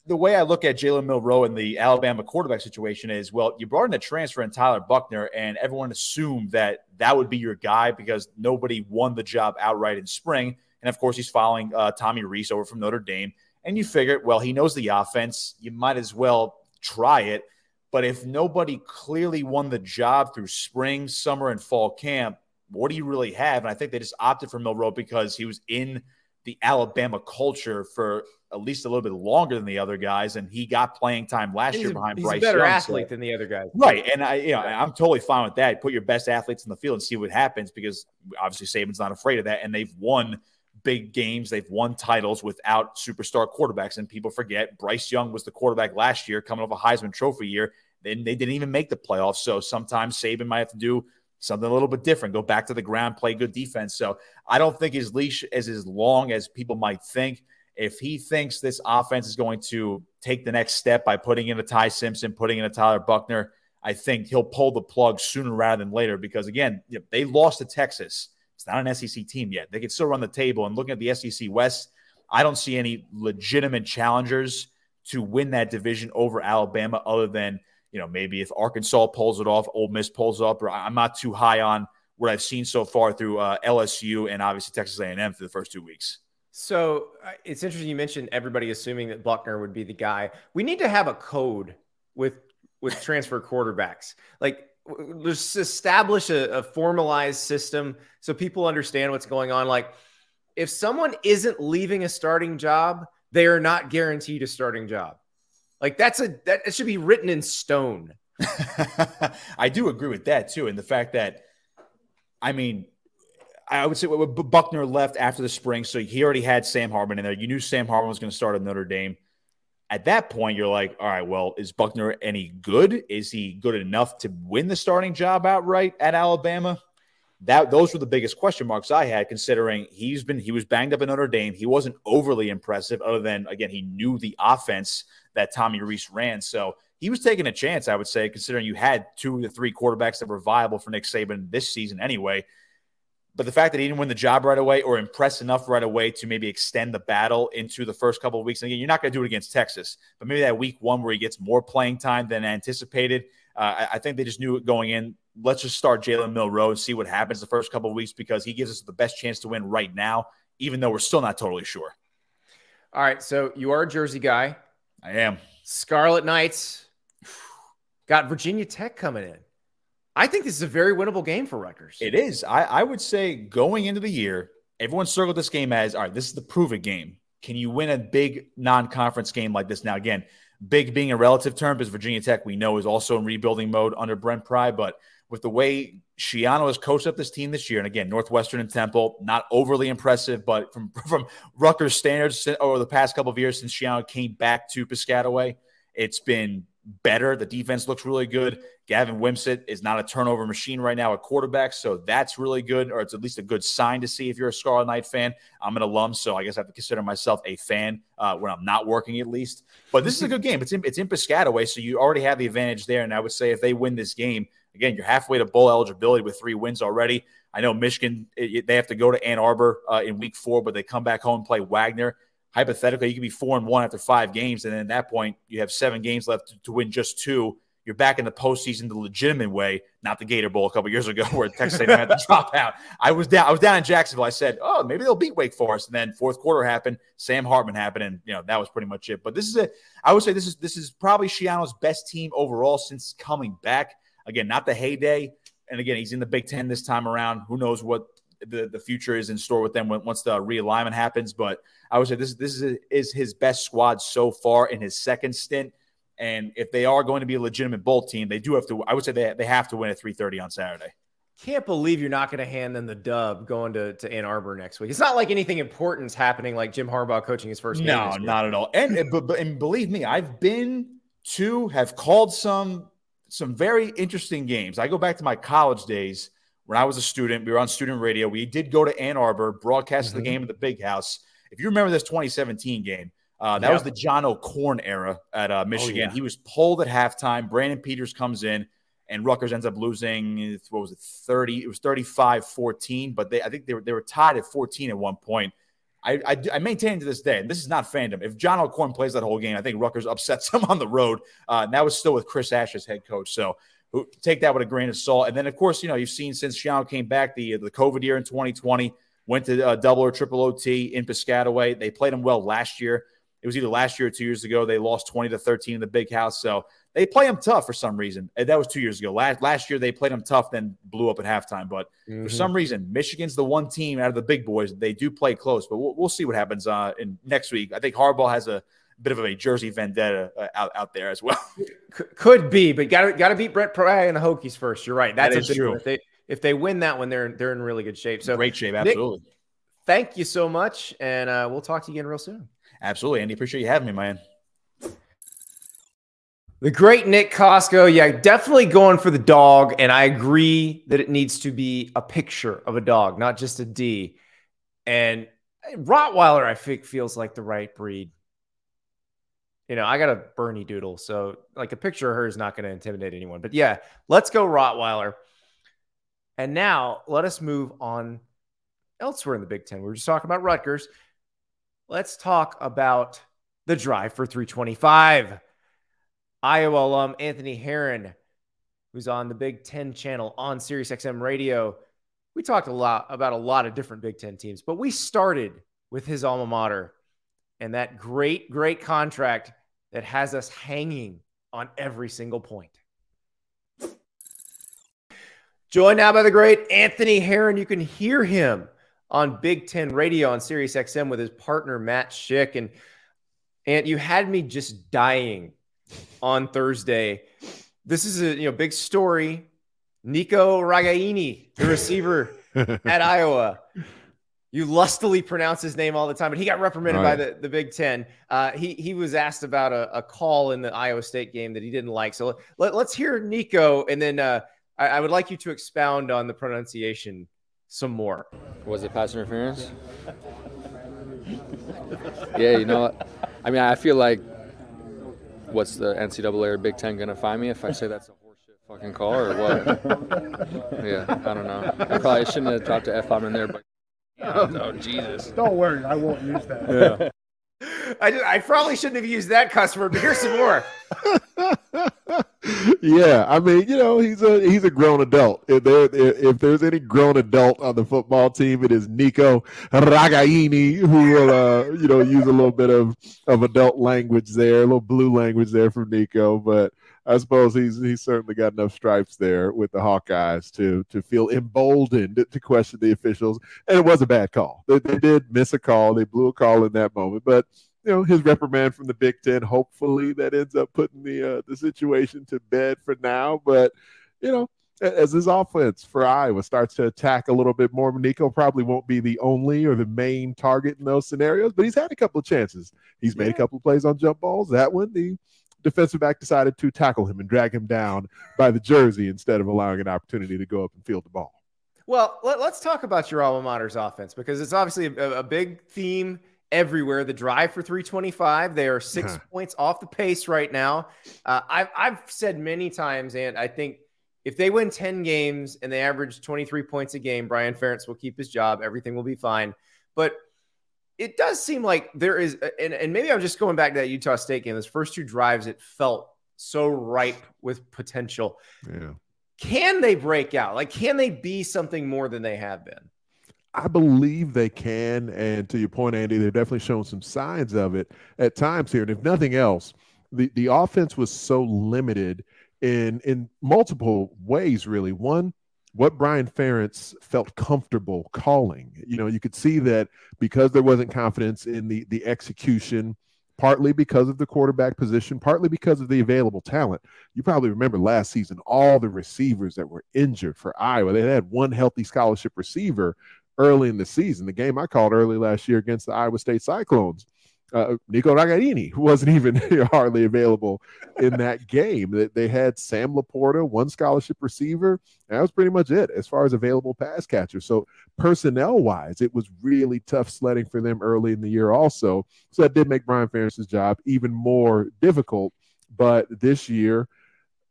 the way I look at Jalen Milroe and the Alabama quarterback situation is, well, you brought in a transfer in Tyler Buchner, and everyone assumed that that would be your guy because nobody won the job outright in spring. And of course, he's following uh, Tommy Rees over from Notre Dame. And you figure, well, he knows the offense. You might as well try it. But if nobody clearly won the job through spring, summer, and fall camp, what do you really have? And I think they just opted for Milroe because he was in the Alabama culture for at least a little bit longer than the other guys, and he got playing time last he's year behind a, Bryce. He's a better Young, athlete so. than the other guys, right? And I, you know, I'm totally fine with that. Put your best athletes in the field and see what happens because obviously Saban's not afraid of that, and they've won big games. They've won titles without superstar quarterbacks, and people forget Bryce Young was the quarterback last year, coming off a Heisman Trophy year. Then they didn't even make the playoffs. So sometimes Saban might have to do something a little bit different, go back to the ground, play good defense. So I don't think his leash is as long as people might think. If he thinks this offense is going to take the next step by putting in a Ty Simpson, putting in a Tyler Buchner, I think he'll pull the plug sooner rather than later because, again, they lost to Texas. It's not an SEC team yet. They can still run the table. And looking at the SEC West, I don't see any legitimate challengers to win that division over Alabama other than, you know, maybe if Arkansas pulls it off, Ole Miss pulls it up, or I'm not too high on what I've seen so far through uh, LSU and obviously Texas A&M for the first two weeks. So uh, it's interesting you mentioned everybody assuming that Buchner would be the guy. We need to have a code with with transfer quarterbacks. Like just establish a, a formalized system so people understand what's going on. Like if someone isn't leaving a starting job, they are not guaranteed a starting job. Like that's a that it should be written in stone. I do agree with that too, and the fact that I mean I would say Buchner left after the spring, so he already had Sam Hartman in there. You knew Sam Hartman was going to start at Notre Dame. At that point, you're like, all right, well, is Buchner any good? Is he good enough to win the starting job outright at Alabama? That those were the biggest question marks I had, considering he's been he was banged up at Notre Dame. He wasn't overly impressive, other than again he knew the offense that Tommy Rees ran. So he was taking a chance, I would say, considering you had two to three quarterbacks that were viable for Nick Saban this season anyway. But the fact that he didn't win the job right away or impress enough right away to maybe extend the battle into the first couple of weeks. And again, you're not going to do it against Texas, but maybe that week one where he gets more playing time than anticipated. Uh, I, I, think they just knew it going in. Let's just start Jalen Milroe and see what happens the first couple of weeks because he gives us the best chance to win right now, even though we're still not totally sure. All right. So you are a Jersey guy. I am. Scarlet Knights got Virginia Tech coming in. I think this is a very winnable game for Rutgers. It is. I, I would say going into the year, everyone circled this game as all right, this is the prove it game. Can you win a big non conference game like this? Now, again, big being a relative term because Virginia Tech, we know, is also in rebuilding mode under Brent Pry. But with the way Schiano has coached up this team this year, and again, Northwestern and Temple, not overly impressive, but from, from Rutgers standards over the past couple of years since Schiano came back to Piscataway, it's been better. The defense looks really good. Gavin Wimsatt is not a turnover machine right now at quarterback, so that's really good, or it's at least a good sign to see if you're a Scarlet Knight fan. I'm an alum, so I guess I have to consider myself a fan uh, when I'm not working at least. But this is a good game. It's in, it's in Piscataway, so you already have the advantage there. And I would say if they win this game, again, you're halfway to bowl eligibility with three wins already. I know Michigan, it, they have to go to Ann Arbor uh, in week four, but they come back home and play Wagner. Hypothetically, you could be four and one after five games. And then at that point, you have seven games left to, to win just two. You're back in the postseason the legitimate way, not the Gator Bowl a couple years ago where Texas A&M had to drop out. I was down. I was down in Jacksonville. I said, "Oh, maybe they'll beat Wake Forest." And then fourth quarter happened. Sam Hartman happened, and you know that was pretty much it. But this is a, I would say this is this is probably Schiano's best team overall since coming back. Again, not the heyday, and again, he's in the Big Ten this time around. Who knows what the, the future is in store with them when, once the realignment happens? But I would say this this is is his best squad so far in his second stint. And if they are going to be a legitimate bowl team, they do have to. I would say they, they have to win at three thirty on Saturday. Can't believe you're not going to hand them the dub going to, to Ann Arbor next week. It's not like anything important is happening, like Jim Harbaugh coaching his first game. No, not at all. And but, and believe me, I've been to have called some some very interesting games. I go back to my college days when I was a student. We were on student radio. We did go to Ann Arbor, broadcast mm-hmm. the game at the Big House. If you remember this 2017 game, uh, that was the John O'Korn era at uh, Michigan. Oh, yeah. He was pulled at halftime. Brandon Peters comes in, and Rutgers ends up losing. What was it? Thirty. It was 35-14, But they, I think they were they were tied at fourteen at one point. I, I, I, maintain to this day, and this is not fandom. If John O'Korn plays that whole game, I think Rutgers upsets him on the road. Uh, and that was still with Chris Ash as head coach. So take that with a grain of salt. And then, of course, you know, you've seen since Schiano came back the the COVID year in 2020, went to uh, double or triple OT in Piscataway. They played him well last year. It was either last year or two years ago. They lost 20 to 13 in the big house. So they play them tough for some reason. And that was two years ago. Last, last year, they played them tough, then blew up at halftime. But mm-hmm. for some reason, Michigan's the one team out of the big boys. They do play close, but we'll, we'll see what happens uh, in next week. I think Harbaugh has a bit of a Jersey vendetta uh, out, out there as well. Could be, but got got to beat Brent Pry and the Hokies first. You're right. That's that is true. If they, if they win that one, they're they're in really good shape. So great shape, absolutely. Nick, thank you so much, and uh, we'll talk to you again real soon. Absolutely, Andy. Appreciate you having me, man. The great Nick Kosko, yeah, definitely going for the dog. And I agree that it needs to be a picture of a dog, not just a D. And Rottweiler, I think, feels like the right breed. You know, I got a Bernie doodle, so like a picture of her is not going to intimidate anyone. But yeah, let's go Rottweiler. And now let us move on elsewhere in the Big Ten. We were just talking about Rutgers let's talk about the drive for 325. Iowa alum Anthony Herron, who's on the Big Ten channel on SiriusXM Radio. We talked a lot about a lot of different Big Ten teams, but we started with his alma mater and that great, great contract that has us hanging on every single point. Joined now by the great Anthony Herron. You can hear him on Big Ten Radio on Sirius XM with his partner Matt Schick. And and you had me just dying on Thursday. This is a you know big story. Nico Ragaini, the receiver at Iowa. You lustily pronounce his name all the time, but he got reprimanded right. by the, the Big Ten. Uh, he he was asked about a, a, call in the Iowa State game that he didn't like. So let, us hear Nico, and then uh, I, I, would like you to expound on the pronunciation some more. Was it pass interference? yeah, you know what? I mean, I feel like what's the NCAA or Big Ten gonna find me if I say that's a horseshit fucking call or what? yeah, I don't know. I probably shouldn't have dropped the f bomb in there, but oh Jesus! Don't worry, I won't use that. Yeah. I, just, I probably shouldn't have used that customer, but here's some more. yeah, I mean, you know, he's a he's a grown adult. If there if there's any grown adult on the football team, it is Nico Ragaini, who will uh, you know use a little bit of of adult language there, a little blue language there from Nico. But I suppose he's he's certainly got enough stripes there with the Hawkeyes to to feel emboldened to question the officials. And it was a bad call. They, they did miss a call. They blew a call in that moment, but you know his reprimand from the Big Ten. Hopefully that ends up putting the uh, the situation to bed for now. But you know as his offense for Iowa starts to attack a little bit more, Nico probably won't be the only or the main target in those scenarios, but he's had a couple of chances. He's made yeah. a couple of plays on jump balls. That one, the defensive back decided to tackle him and drag him down by the jersey instead of allowing an opportunity to go up and field the ball. Well, let, us talk about your alma mater's offense because it's obviously a, a big theme everywhere. The drive for 325, they are 6 points off the pace right now. Uh, I've, I've said many times, and I think If they win 10 games and they average 23 points a game, Brian Ferentz will keep his job. Everything will be fine. But it does seem like there is, and, and maybe I'm just going back to that Utah State game. Those first two drives, it felt so ripe with potential. Yeah. Can they break out? Like, can they be something more than they have been? I believe they can. And to your point, Andy, they've definitely shown some signs of it at times here. And if nothing else, the, the offense was so limited in in multiple ways, really. One, what Brian Ferentz felt comfortable calling. You know, you could see that because there wasn't confidence in the the execution, partly because of the quarterback position, partly because of the available talent. You probably remember last season all the receivers that were injured for Iowa. They had one healthy scholarship receiver early in the season. The game I called early last year against the Iowa State Cyclones uh, Nico Ragaini, who wasn't even hardly available in that game. That they had Sam LaPorta, one scholarship receiver. and that was pretty much it as far as available pass catchers. So personnel wise, it was really tough sledding for them early in the year, also. So that did make Brian Ferentz's job even more difficult. But this year,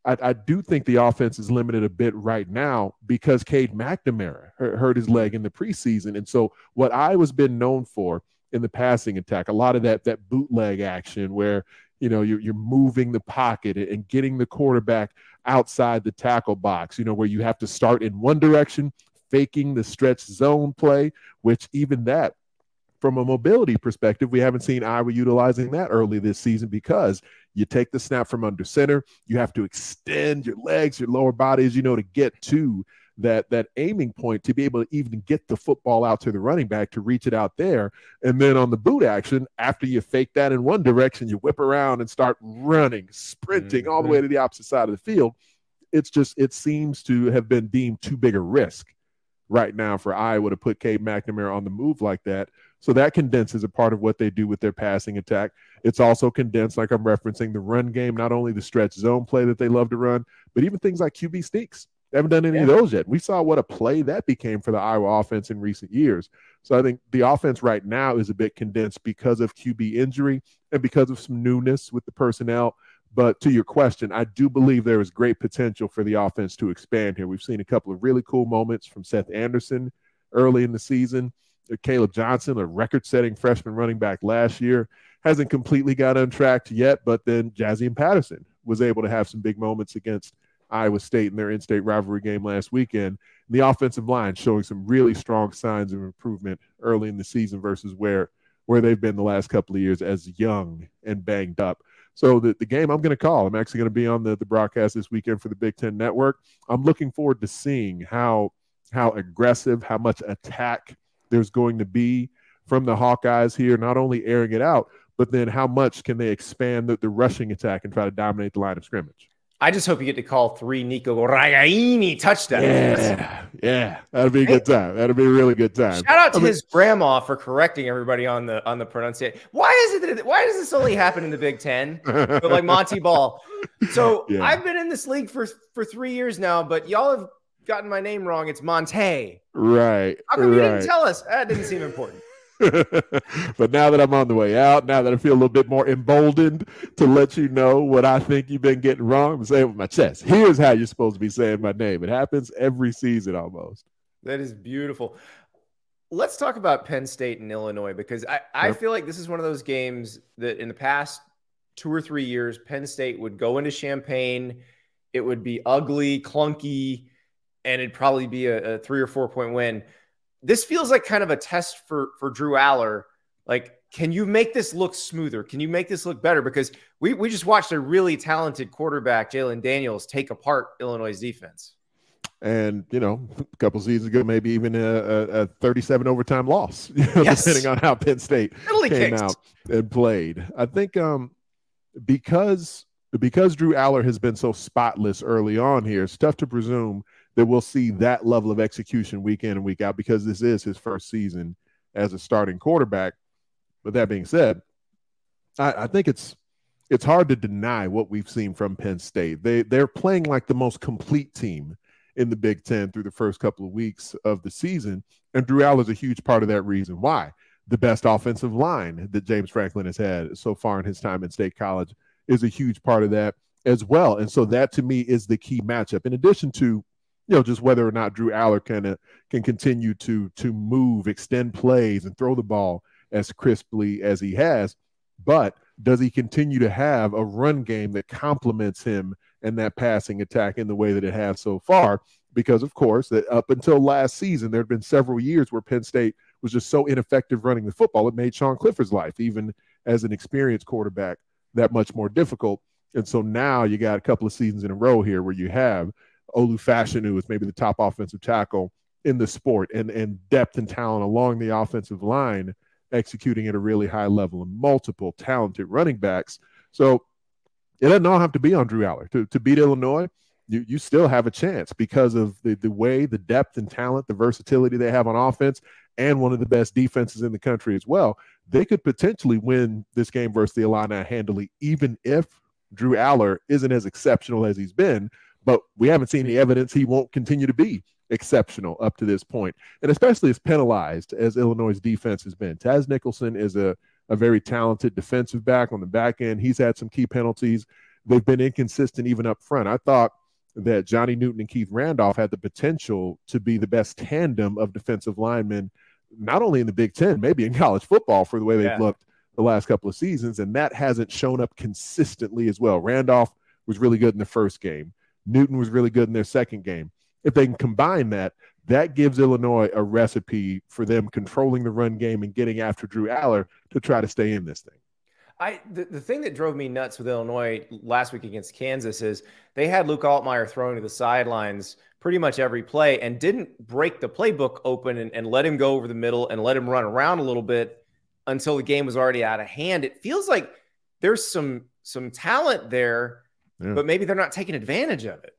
I, I, do think the offense is limited a bit right now because Cade McNamara hurt his leg in the preseason. And so, what I was been known for in the passing attack. A lot of that that bootleg action where you know you're, you're moving the pocket and getting the quarterback outside the tackle box. You know where you have to start in one direction, faking the stretch zone play, which even that. From a mobility perspective, we haven't seen Iowa utilizing that early this season because you take the snap from under center. You have to extend your legs, your lower body, as you know, to get to that that aiming point to be able to even get the football out to the running back to reach it out there. And then on the boot action, after you fake that in one direction, you whip around and start running, sprinting mm-hmm. all the way mm-hmm. to the opposite side of the field. It's just it seems to have been deemed too big a risk right now for Iowa to put Cade McNamara on the move like that. So that condenses a part of what they do with their passing attack. It's also condensed, like I'm referencing, the run game, not only the stretch zone play that they love to run, but even things like QB sneaks. They haven't done any yeah. of those yet. We saw what a play that became for the Iowa offense in recent years. So I think the offense right now is a bit condensed because of QB injury and because of some newness with the personnel. But to your question, I do believe there is great potential for the offense to expand here. We've seen a couple of really cool moments from Seth Anderson early in the season. Uh, Caleb Johnson, a record setting freshman running back last year, hasn't completely got untracked yet, but then Jaziun Patterson was able to have some big moments against Iowa State in their in-state rivalry game last weekend. The offensive line showing some really strong signs of improvement early in the season versus where where they've been the last couple of years as young and banged up. So the, the game I'm going to call, I'm actually going to be on the, the broadcast this weekend for the Big Ten Network. I'm looking forward to seeing how how aggressive, how much attack there's going to be from the Hawkeyes here, not only airing it out, but then how much can they expand the, the rushing attack and try to dominate the line of scrimmage? I just hope you get to call three Nico Ragaini touchdowns. Yeah, yeah, that'd be a good time. That'd be a really good time. Shout out to I mean, his grandma for correcting everybody on the on the pronunciation. Why is it? That, why does this only happen in the Big Ten? but like Montee Ball. So yeah. I've been in this league for for three years now, but y'all have gotten my name wrong. It's Monte. Right. How come right. you didn't tell us? That didn't seem important. but now that I'm on the way out, now that I feel a little bit more emboldened to let you know what I think you've been getting wrong, I'm saying with my chest. Here's how you're supposed to be saying my name. It happens every season almost. That is beautiful. Let's talk about Penn State and Illinois because I, I yep. feel like this is one of those games that in the past two or three years, Penn State would go into Champaign. It would be ugly, clunky, and it'd probably be a, a three or four point win this feels like kind of a test for for Drew Allar. Like, can you make this look smoother? Can you make this look better? Because we we just watched a really talented quarterback, Jayden Daniels, take apart Illinois' defense. And you know, a couple seasons ago, maybe even a, a, a 37 overtime loss, you know, yes. depending on how Penn State came kicked. out and played. I think um, because because Drew Allar has been so spotless early on here, it's tough to presume that we'll see that level of execution week in and week out because this is his first season as a starting quarterback. But that being said, I, I think it's it's hard to deny what we've seen from Penn State. They they're playing like the most complete team in the Big Ten through the first couple of weeks of the season, and Drew is a huge part of that reason why. The best offensive line that James Franklin has had so far in his time in State College is a huge part of that as well. And so that to me is the key matchup. In addition to, you know, just whether or not Drew Allar can uh, can continue to to move, extend plays, and throw the ball as crisply as he has, but does he continue to have a run game that complements him and that passing attack in the way that it has so far? Because of course, that up until last season, there had been several years where Penn State was just so ineffective running the football, it made Sean Clifford's life, even as an experienced quarterback, that much more difficult. And so now you got a couple of seasons in a row here where you have Olu Fashanu, who is maybe the top offensive tackle in the sport, and and depth and talent along the offensive line executing at a really high level, and multiple talented running backs. So it doesn't all have to be on Drew Allar to, to beat Illinois. You, you still have a chance because of the, the way, the depth and talent, the versatility they have on offense, and one of the best defenses in the country as well. They could potentially win this game versus the Illini handily, even if Drew Allar isn't as exceptional as he's been. But we haven't seen any evidence he won't continue to be exceptional up to this point, and especially as penalized as Illinois' defense has been. Taz Nicholson is a, a very talented defensive back on the back end. He's had some key penalties. They've been inconsistent even up front. I thought that Johnny Newton and Keith Randolph had the potential to be the best tandem of defensive linemen, not only in the Big Ten, maybe in college football for the way they've yeah. looked the last couple of seasons. And that hasn't shown up consistently as well. Randolph was really good in the first game, Newton was really good in their second game if they can combine that, that gives Illinois a recipe for them controlling the run game and getting after Drew Allar to try to stay in this thing. I the, the thing that drove me nuts with Illinois last week against Kansas is they had Luke Altmyer throwing to the sidelines pretty much every play and didn't break the playbook open and, and let him go over the middle and let him run around a little bit until the game was already out of hand. It feels like there's some some talent there, yeah. but maybe they're not taking advantage of it.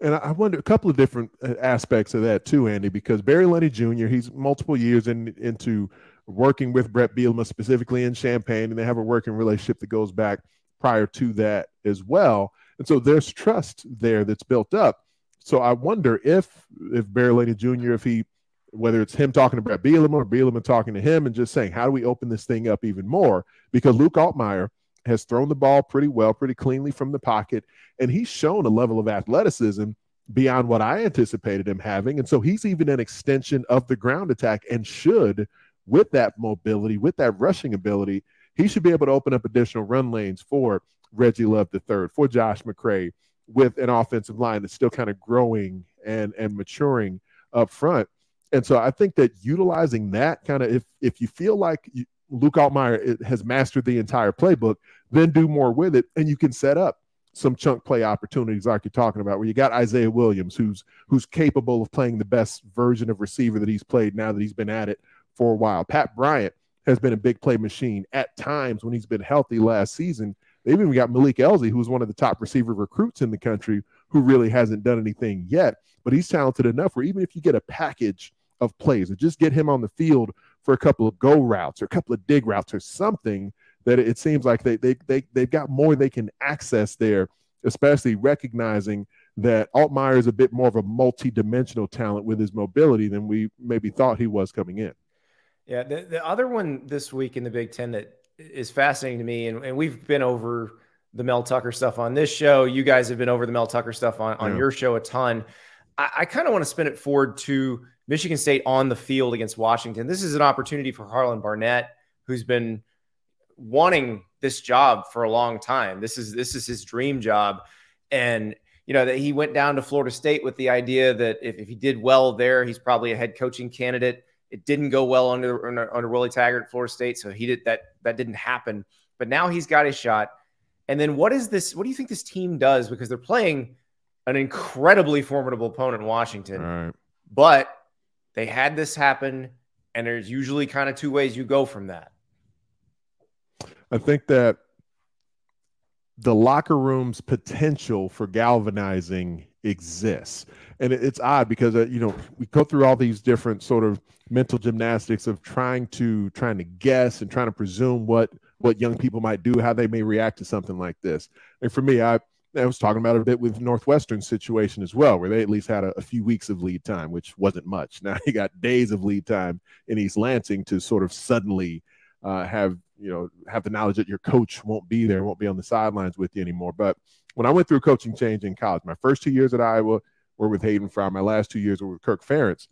And I wonder a couple of different uh, aspects of that too, Andy, because Barry Lunney Jr., he's multiple years in, into working with Bret Bielema, specifically in Champaign, and they have a working relationship that goes back prior to that as well. And so there's trust there that's built up. So I wonder if if Barry Lunney Jr., if he whether it's him talking to Bret Bielema or Bielema talking to him and just saying, how do we open this thing up even more? Because Luke Altmyer – has thrown the ball pretty well, pretty cleanly from the pocket, and he's shown a level of athleticism beyond what I anticipated him having. And so he's even an extension of the ground attack and should, with that mobility, with that rushing ability, he should be able to open up additional run lanes for Reggie Love III, for Josh McCray, with an offensive line that's still kind of growing and and maturing up front. And so I think that utilizing that kind of if if you feel like you, Luke Altmyer has mastered the entire playbook, then do more with it, and you can set up some chunk play opportunities like you're talking about, where you got Isaiah Williams, who's who's capable of playing the best version of receiver that he's played now that he's been at it for a while. Pat Bryant has been a big play machine at times when he's been healthy last season. They've even got Malik Elzy, who's one of the top receiver recruits in the country, who really hasn't done anything yet, but he's talented enough where even if you get a package of plays or just get him on the field for a couple of go routes or a couple of dig routes or something that it seems like they they they they've got more they can access there, especially recognizing that Altmyer is a bit more of a multi-dimensional talent with his mobility than we maybe thought he was coming in. Yeah, the, the other one this week in the Big Ten that is fascinating to me, and, and we've been over the Mel Tucker stuff on this show. You guys have been over the Mel Tucker stuff on, on yeah. your show a ton. I, I kind of want to spin it forward to Michigan State on the field against Washington. This is an opportunity for Harlon Barnett, who's been wanting this job for a long time. This is this is his dream job, and you know that he went down to Florida State with the idea that if, if he did well there, he's probably a head coaching candidate. It didn't go well under under, under Willie Taggart at Florida State, so he did that. That didn't happen. But now he's got his shot. And then what is this? What do you think this team does? Because they're playing an incredibly formidable opponent in Washington, right. but they had this happen, and there's usually kind of two ways you go from that. I think that the locker room's potential for galvanizing exists. And it's odd because uh, you know we go through all these different sort of mental gymnastics of trying to trying to guess and trying to presume what what young people might do, how they may react to something like this. And for me, I I was talking about a bit with Northwestern situation as well, where they at least had a, a, few weeks of lead time, which wasn't much. Now you got days of lead time in East Lansing to sort of suddenly uh, have you know have the knowledge that your coach won't be there, won't be on the sidelines with you anymore. But when I went through coaching change in college, my first two years at Iowa were with Hayden Fry. My last two years were with Kirk Ferentz.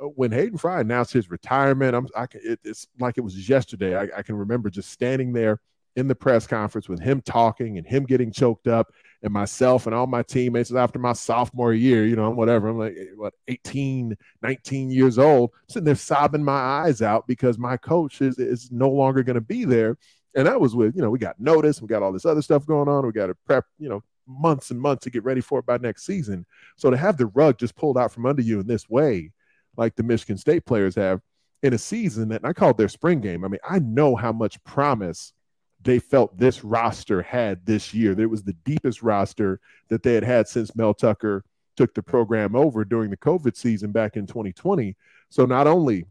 Uh, when Hayden Fry announced his retirement, I'm, I it, it's like it was yesterday. I, I can remember just standing there in the press conference with him talking and him getting choked up and myself and all my teammates after my sophomore year, you know, whatever. I'm like, what, 18, 19 years old, sitting there sobbing my eyes out because my coach is, is no longer going to be there. And that was with, you know, we got notice, we got all this other stuff going on. We got to prep, you know, months and months to get ready for it by next season. So to have the rug just pulled out from under you in this way, like the Michigan State players have in a season that I called their spring game. I mean, I know how much promise they felt this roster had this year. It was the deepest roster that they had had since Mel Tucker took the program over during the COVID season back in 2020. So not only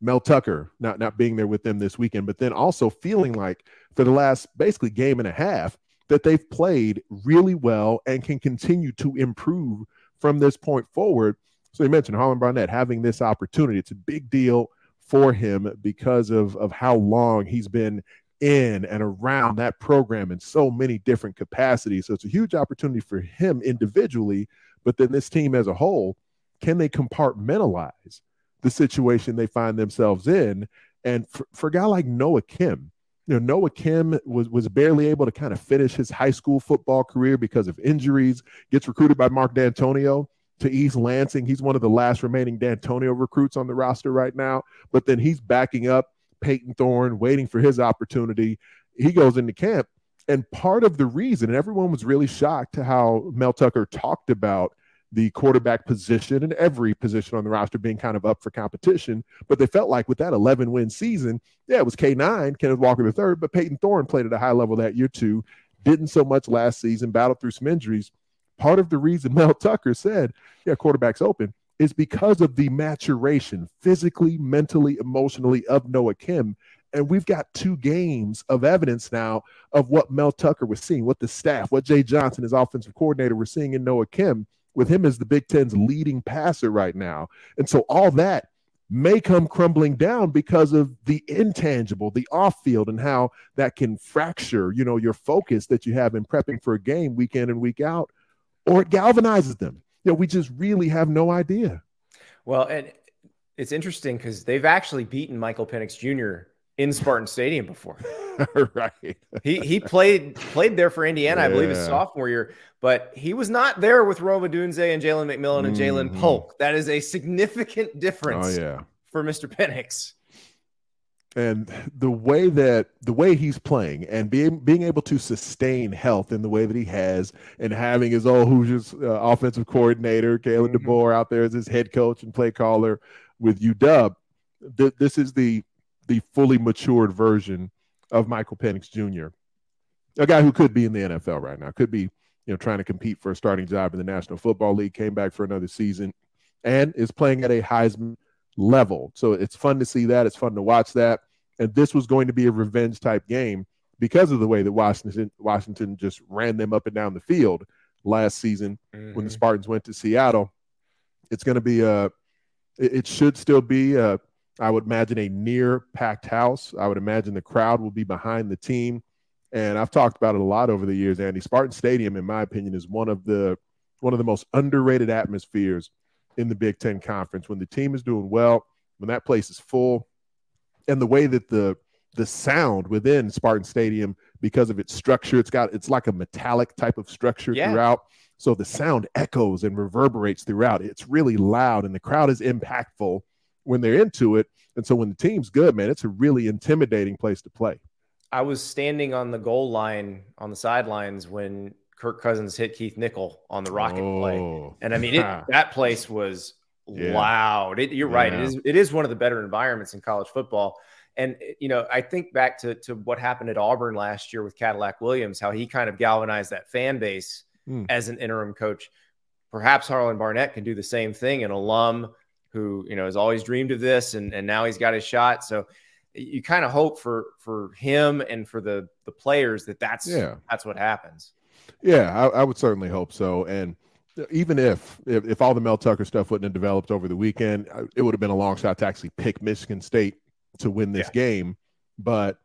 Mel Tucker not not being there with them this weekend, but then also feeling like for the last basically game and a half that they've played really well and can continue to improve from this point forward. So you mentioned Harlon Barnett having this opportunity. It's a big deal for him because of, of how long he's been in and around that program in so many different capacities. So it's a huge opportunity for him individually, but then this team as a whole, can they compartmentalize the situation they find themselves in? And for, for a guy like Noah Kim, you know, Noah Kim was was barely able to kind of finish his high school football career because of injuries. Gets recruited by Mark Dantonio to East Lansing. He's one of the last remaining Dantonio recruits on the roster right now. But then he's backing up Payton Thorne, waiting for his opportunity. He goes into camp. And part of the reason, and everyone was really shocked to how Mel Tucker talked about the quarterback position and every position on the roster being kind of up for competition. But they felt like with that 11 win season, yeah, it was K9, Kenneth Walker the third, but Payton Thorne played at a high level that year too. Didn't so much last season, battled through some injuries. Part of the reason Mel Tucker said, yeah, quarterback's open is because of the maturation physically, mentally, emotionally of Noah Kim. And we've got two games of evidence now of what Mel Tucker was seeing, what the staff, what Jay Johnson, his offensive coordinator, was seeing in Noah Kim, with him as the Big Ten's leading passer right now. And so all that may come crumbling down because of the intangible, the off field, and how that can fracture, you know, your focus that you have in prepping for a game week in and week out, or it galvanizes them you know, we just really have no idea. Well, and it's interesting because they've actually beaten Michael Penix Jr. in Spartan Stadium before. right. he he played played there for Indiana, yeah. I believe, his sophomore year, but he was not there with Rome Odunze and Jalen McMillan and mm-hmm. Polk. That is a significant difference. Oh, yeah. for Mr. Penix and the way that the way he's playing and being being able to sustain health in the way that he has and having his old Hoosiers uh, offensive coordinator Kalen mm-hmm. DeBoer out there as his head coach and play caller with UW, th- this is the the fully matured version of Michael Penix Jr. A guy who could be in the NFL right now, could be you know trying to compete for a starting job in the National Football League, came back for another season, and is playing at a Heisman level. So it's fun to see that. It's fun to watch that. And this was going to be a revenge type game because of the way that Washington Washington just ran them up and down the field last season mm-hmm. when the mm-hmm. Spartans went to Seattle. It's going to be a it should still be a, I would imagine a near packed house. I would imagine the crowd will be behind the team. And I've talked about it a lot over the years, Andy. Spartan Stadium, in my opinion, is one of the one of the most underrated atmospheres in the Big Ten Conference. When the team is doing well, when that place is full, and the way that the the sound within Spartan Stadium, because of its structure, it's got it's like a metallic type of structure yeah. throughout. So the sound echoes and reverberates throughout. It's really loud, and the crowd is impactful when they're into it. And so when the team's good, man, it's a really intimidating place to play. I was standing on the goal line on the sidelines when Kirk Cousins hit Keith Nichol on the rocket oh. play, and I mean it, that place was yeah. loud. It, you're yeah. right. It is it is one of the better environments in college football. And you know, I think back to to what happened at Auburn last year with Cadillac Williams, how he kind of galvanized that fan base mm. as an interim coach. Perhaps Harlon Barnett can do the same thing, an alum who you know has always dreamed of this, and and now he's got his shot. So you kind of hope for for him and for the the players that that's yeah. that's what happens. Yeah, I, I, would certainly hope so. And even if, if, if all the Mel Tucker stuff wouldn't have developed over the weekend, uh, it would have been a long shot to actually pick Michigan State to win this yeah. game. but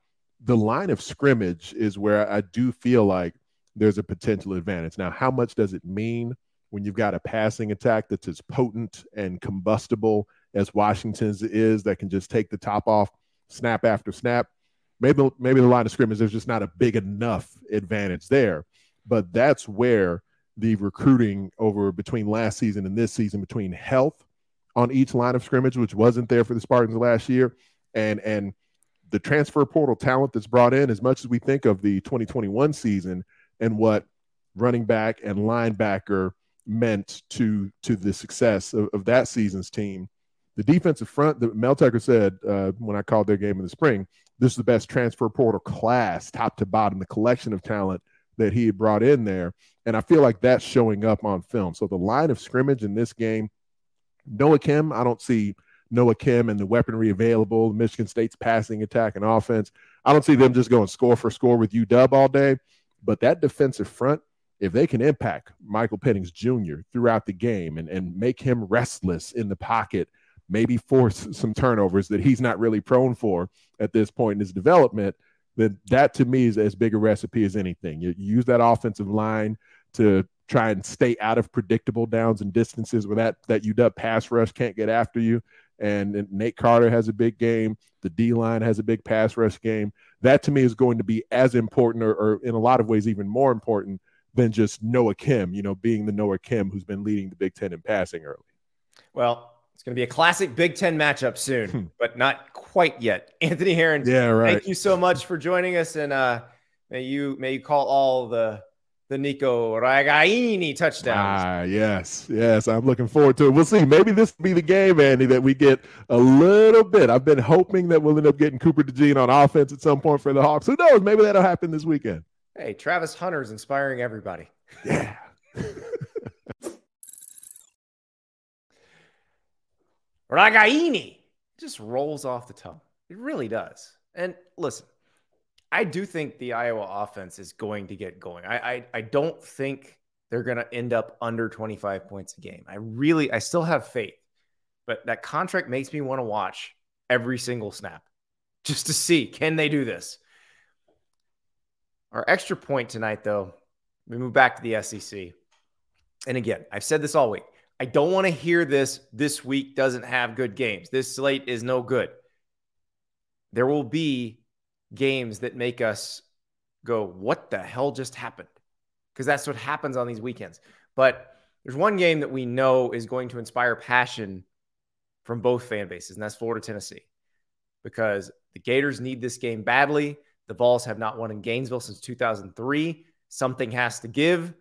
the line of scrimmage is where I do feel like there's a potential advantage. Now, how much does it mean when you've got a passing attack that's as potent and combustible as Washington's is that can just take the top off snap after snap? Maybe maybe the line of scrimmage there's just not a big enough advantage there. But that's where the recruiting over between last season and this season between health on each line of scrimmage, which wasn't there for the Spartans last year, and and the transfer portal talent that's brought in, as much as we think of the 2021 season and what running back and linebacker meant to to the success of, of that season's team, the defensive front, the Mel Tucker said uh, when I called their game in the spring, this is the best transfer portal class, top to bottom, the collection of talent that he had brought in there. And I feel like that's showing up on film. So the line of scrimmage in this game, Noah Kim, I don't see Noah Kim and the weaponry available, Michigan State's passing attack and offense. I don't see them just going score for score with UW all day. But that defensive front, if they can impact Michael Penix Jr. throughout the game and, and make him restless in the pocket, maybe force some turnovers that he's not really prone for at this point in his development, then that to me is as big a recipe as anything. You use that offensive line to try and stay out of predictable downs and distances where that that UW pass rush can't get after you. And, and Nate Carter has a big game. The D line has a big pass rush game. That to me is going to be as important, or, or in a lot of ways, even more important than just Noah Kim. You know, being the Noah Kim who's been leading the Big Ten in passing early. Well, it's going to be a classic Big Ten matchup soon, hmm. but not quite yet. Anthony Herron, yeah, right. Thank you so much for joining us, and uh, may you may you call all the the Nico Ragaini touchdowns. Ah, yes, yes. I'm looking forward to it. We'll see. Maybe this will be the game, Andy, that we get a little bit. I've been hoping that we'll end up getting Cooper DeJean on offense at some point for the Hawks. Who knows? Maybe that'll happen this weekend. Hey, Travis Hunter's inspiring everybody. Yeah. Ragaini just rolls off the tongue. It really does. And listen, I do think the Iowa offense is going to get going. I I, I don't think they're going to end up under 25 points a game. I really I still have faith. But that contract makes me want to watch every single snap just to see can they do this. Our extra point tonight though, we move back to the SEC. And again, I've said this all week. I don't want to hear this this week doesn't have good games. This slate is no good. There will be games that make us go, what the hell just happened? Because that's what happens on these weekends. But there's one game that we know is going to inspire passion from both fan bases, and that's Florida Tennessee. Because the Gators need this game badly. The Vols have not won in Gainesville since 2003. Something has to give.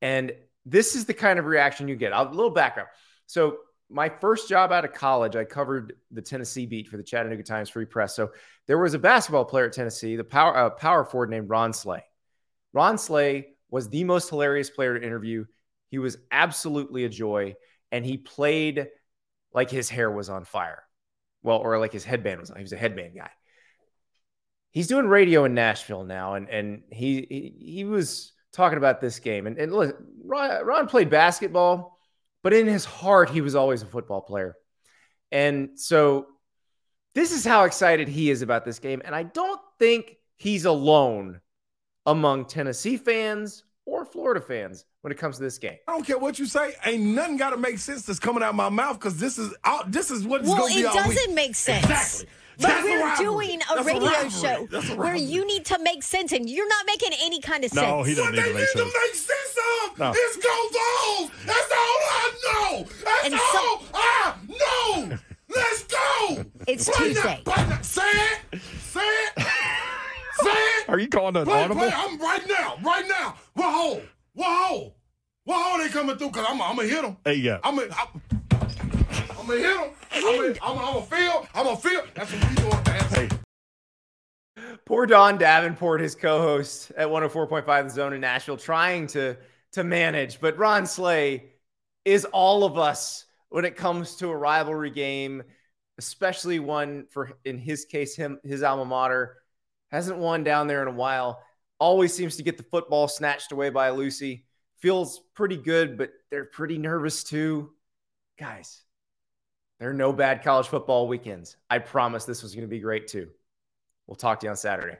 And this is the kind of reaction you get. A little background. So my first job out of college, I covered the Tennessee beat for the Chattanooga Times Free Press. So there was a basketball player at Tennessee, the power uh, power forward named Ron Slay. Ron Slay was the most hilarious player to interview. He was absolutely a joy, and he played like his hair was on fire. Well, or like his headband was on. He was a headband guy. He's doing radio in Nashville now, and and he he, he was talking about this game. And, and look, Ron, Ron played basketball but in his heart, he was always a football player. And so this is how excited he is about this game. And I don't think he's alone among Tennessee fans or Florida fans when it comes to this game. I don't care what you say. Ain't nothing got to make sense that's coming out of my mouth because this is out, this is what well, going to be Well, it doesn't make sense. Exactly. But That's we're a doing a That's radio a show where you need to make sense, and you're not making any kind of sense. No, he doesn't need to make sense. What they need to make sense of No. is go Vols. That's all I know. That's And all I know. Let's go. It's Right now, Tuesday. right now. Say it. Say it. Say it. Are you calling an Play, audible? play. I'm right now. Right now. Whoa, whoa, What hole? What hole they coming through? Cause I'm, I'm gonna hit them. Hey, yeah. I'm gonna, I'm, I'm gonna hit them. I'm gonna, I'm gonna, I'm gonna feel. I'm gonna feel. That's what we doing, man. Hey. Poor Don Davenport, his co-host at 104.5 The Zone in Nashville, trying to to manage. But Ron Slay is all of us when it comes to a rivalry game, especially one for in his case, him his alma mater hasn't won down there in a while. Always seems to get the football snatched away by Lucy. Feels pretty good, but they're pretty nervous too. Guys, there are no bad college football weekends. I promise this was going to be great too. We'll talk to you on Saturday.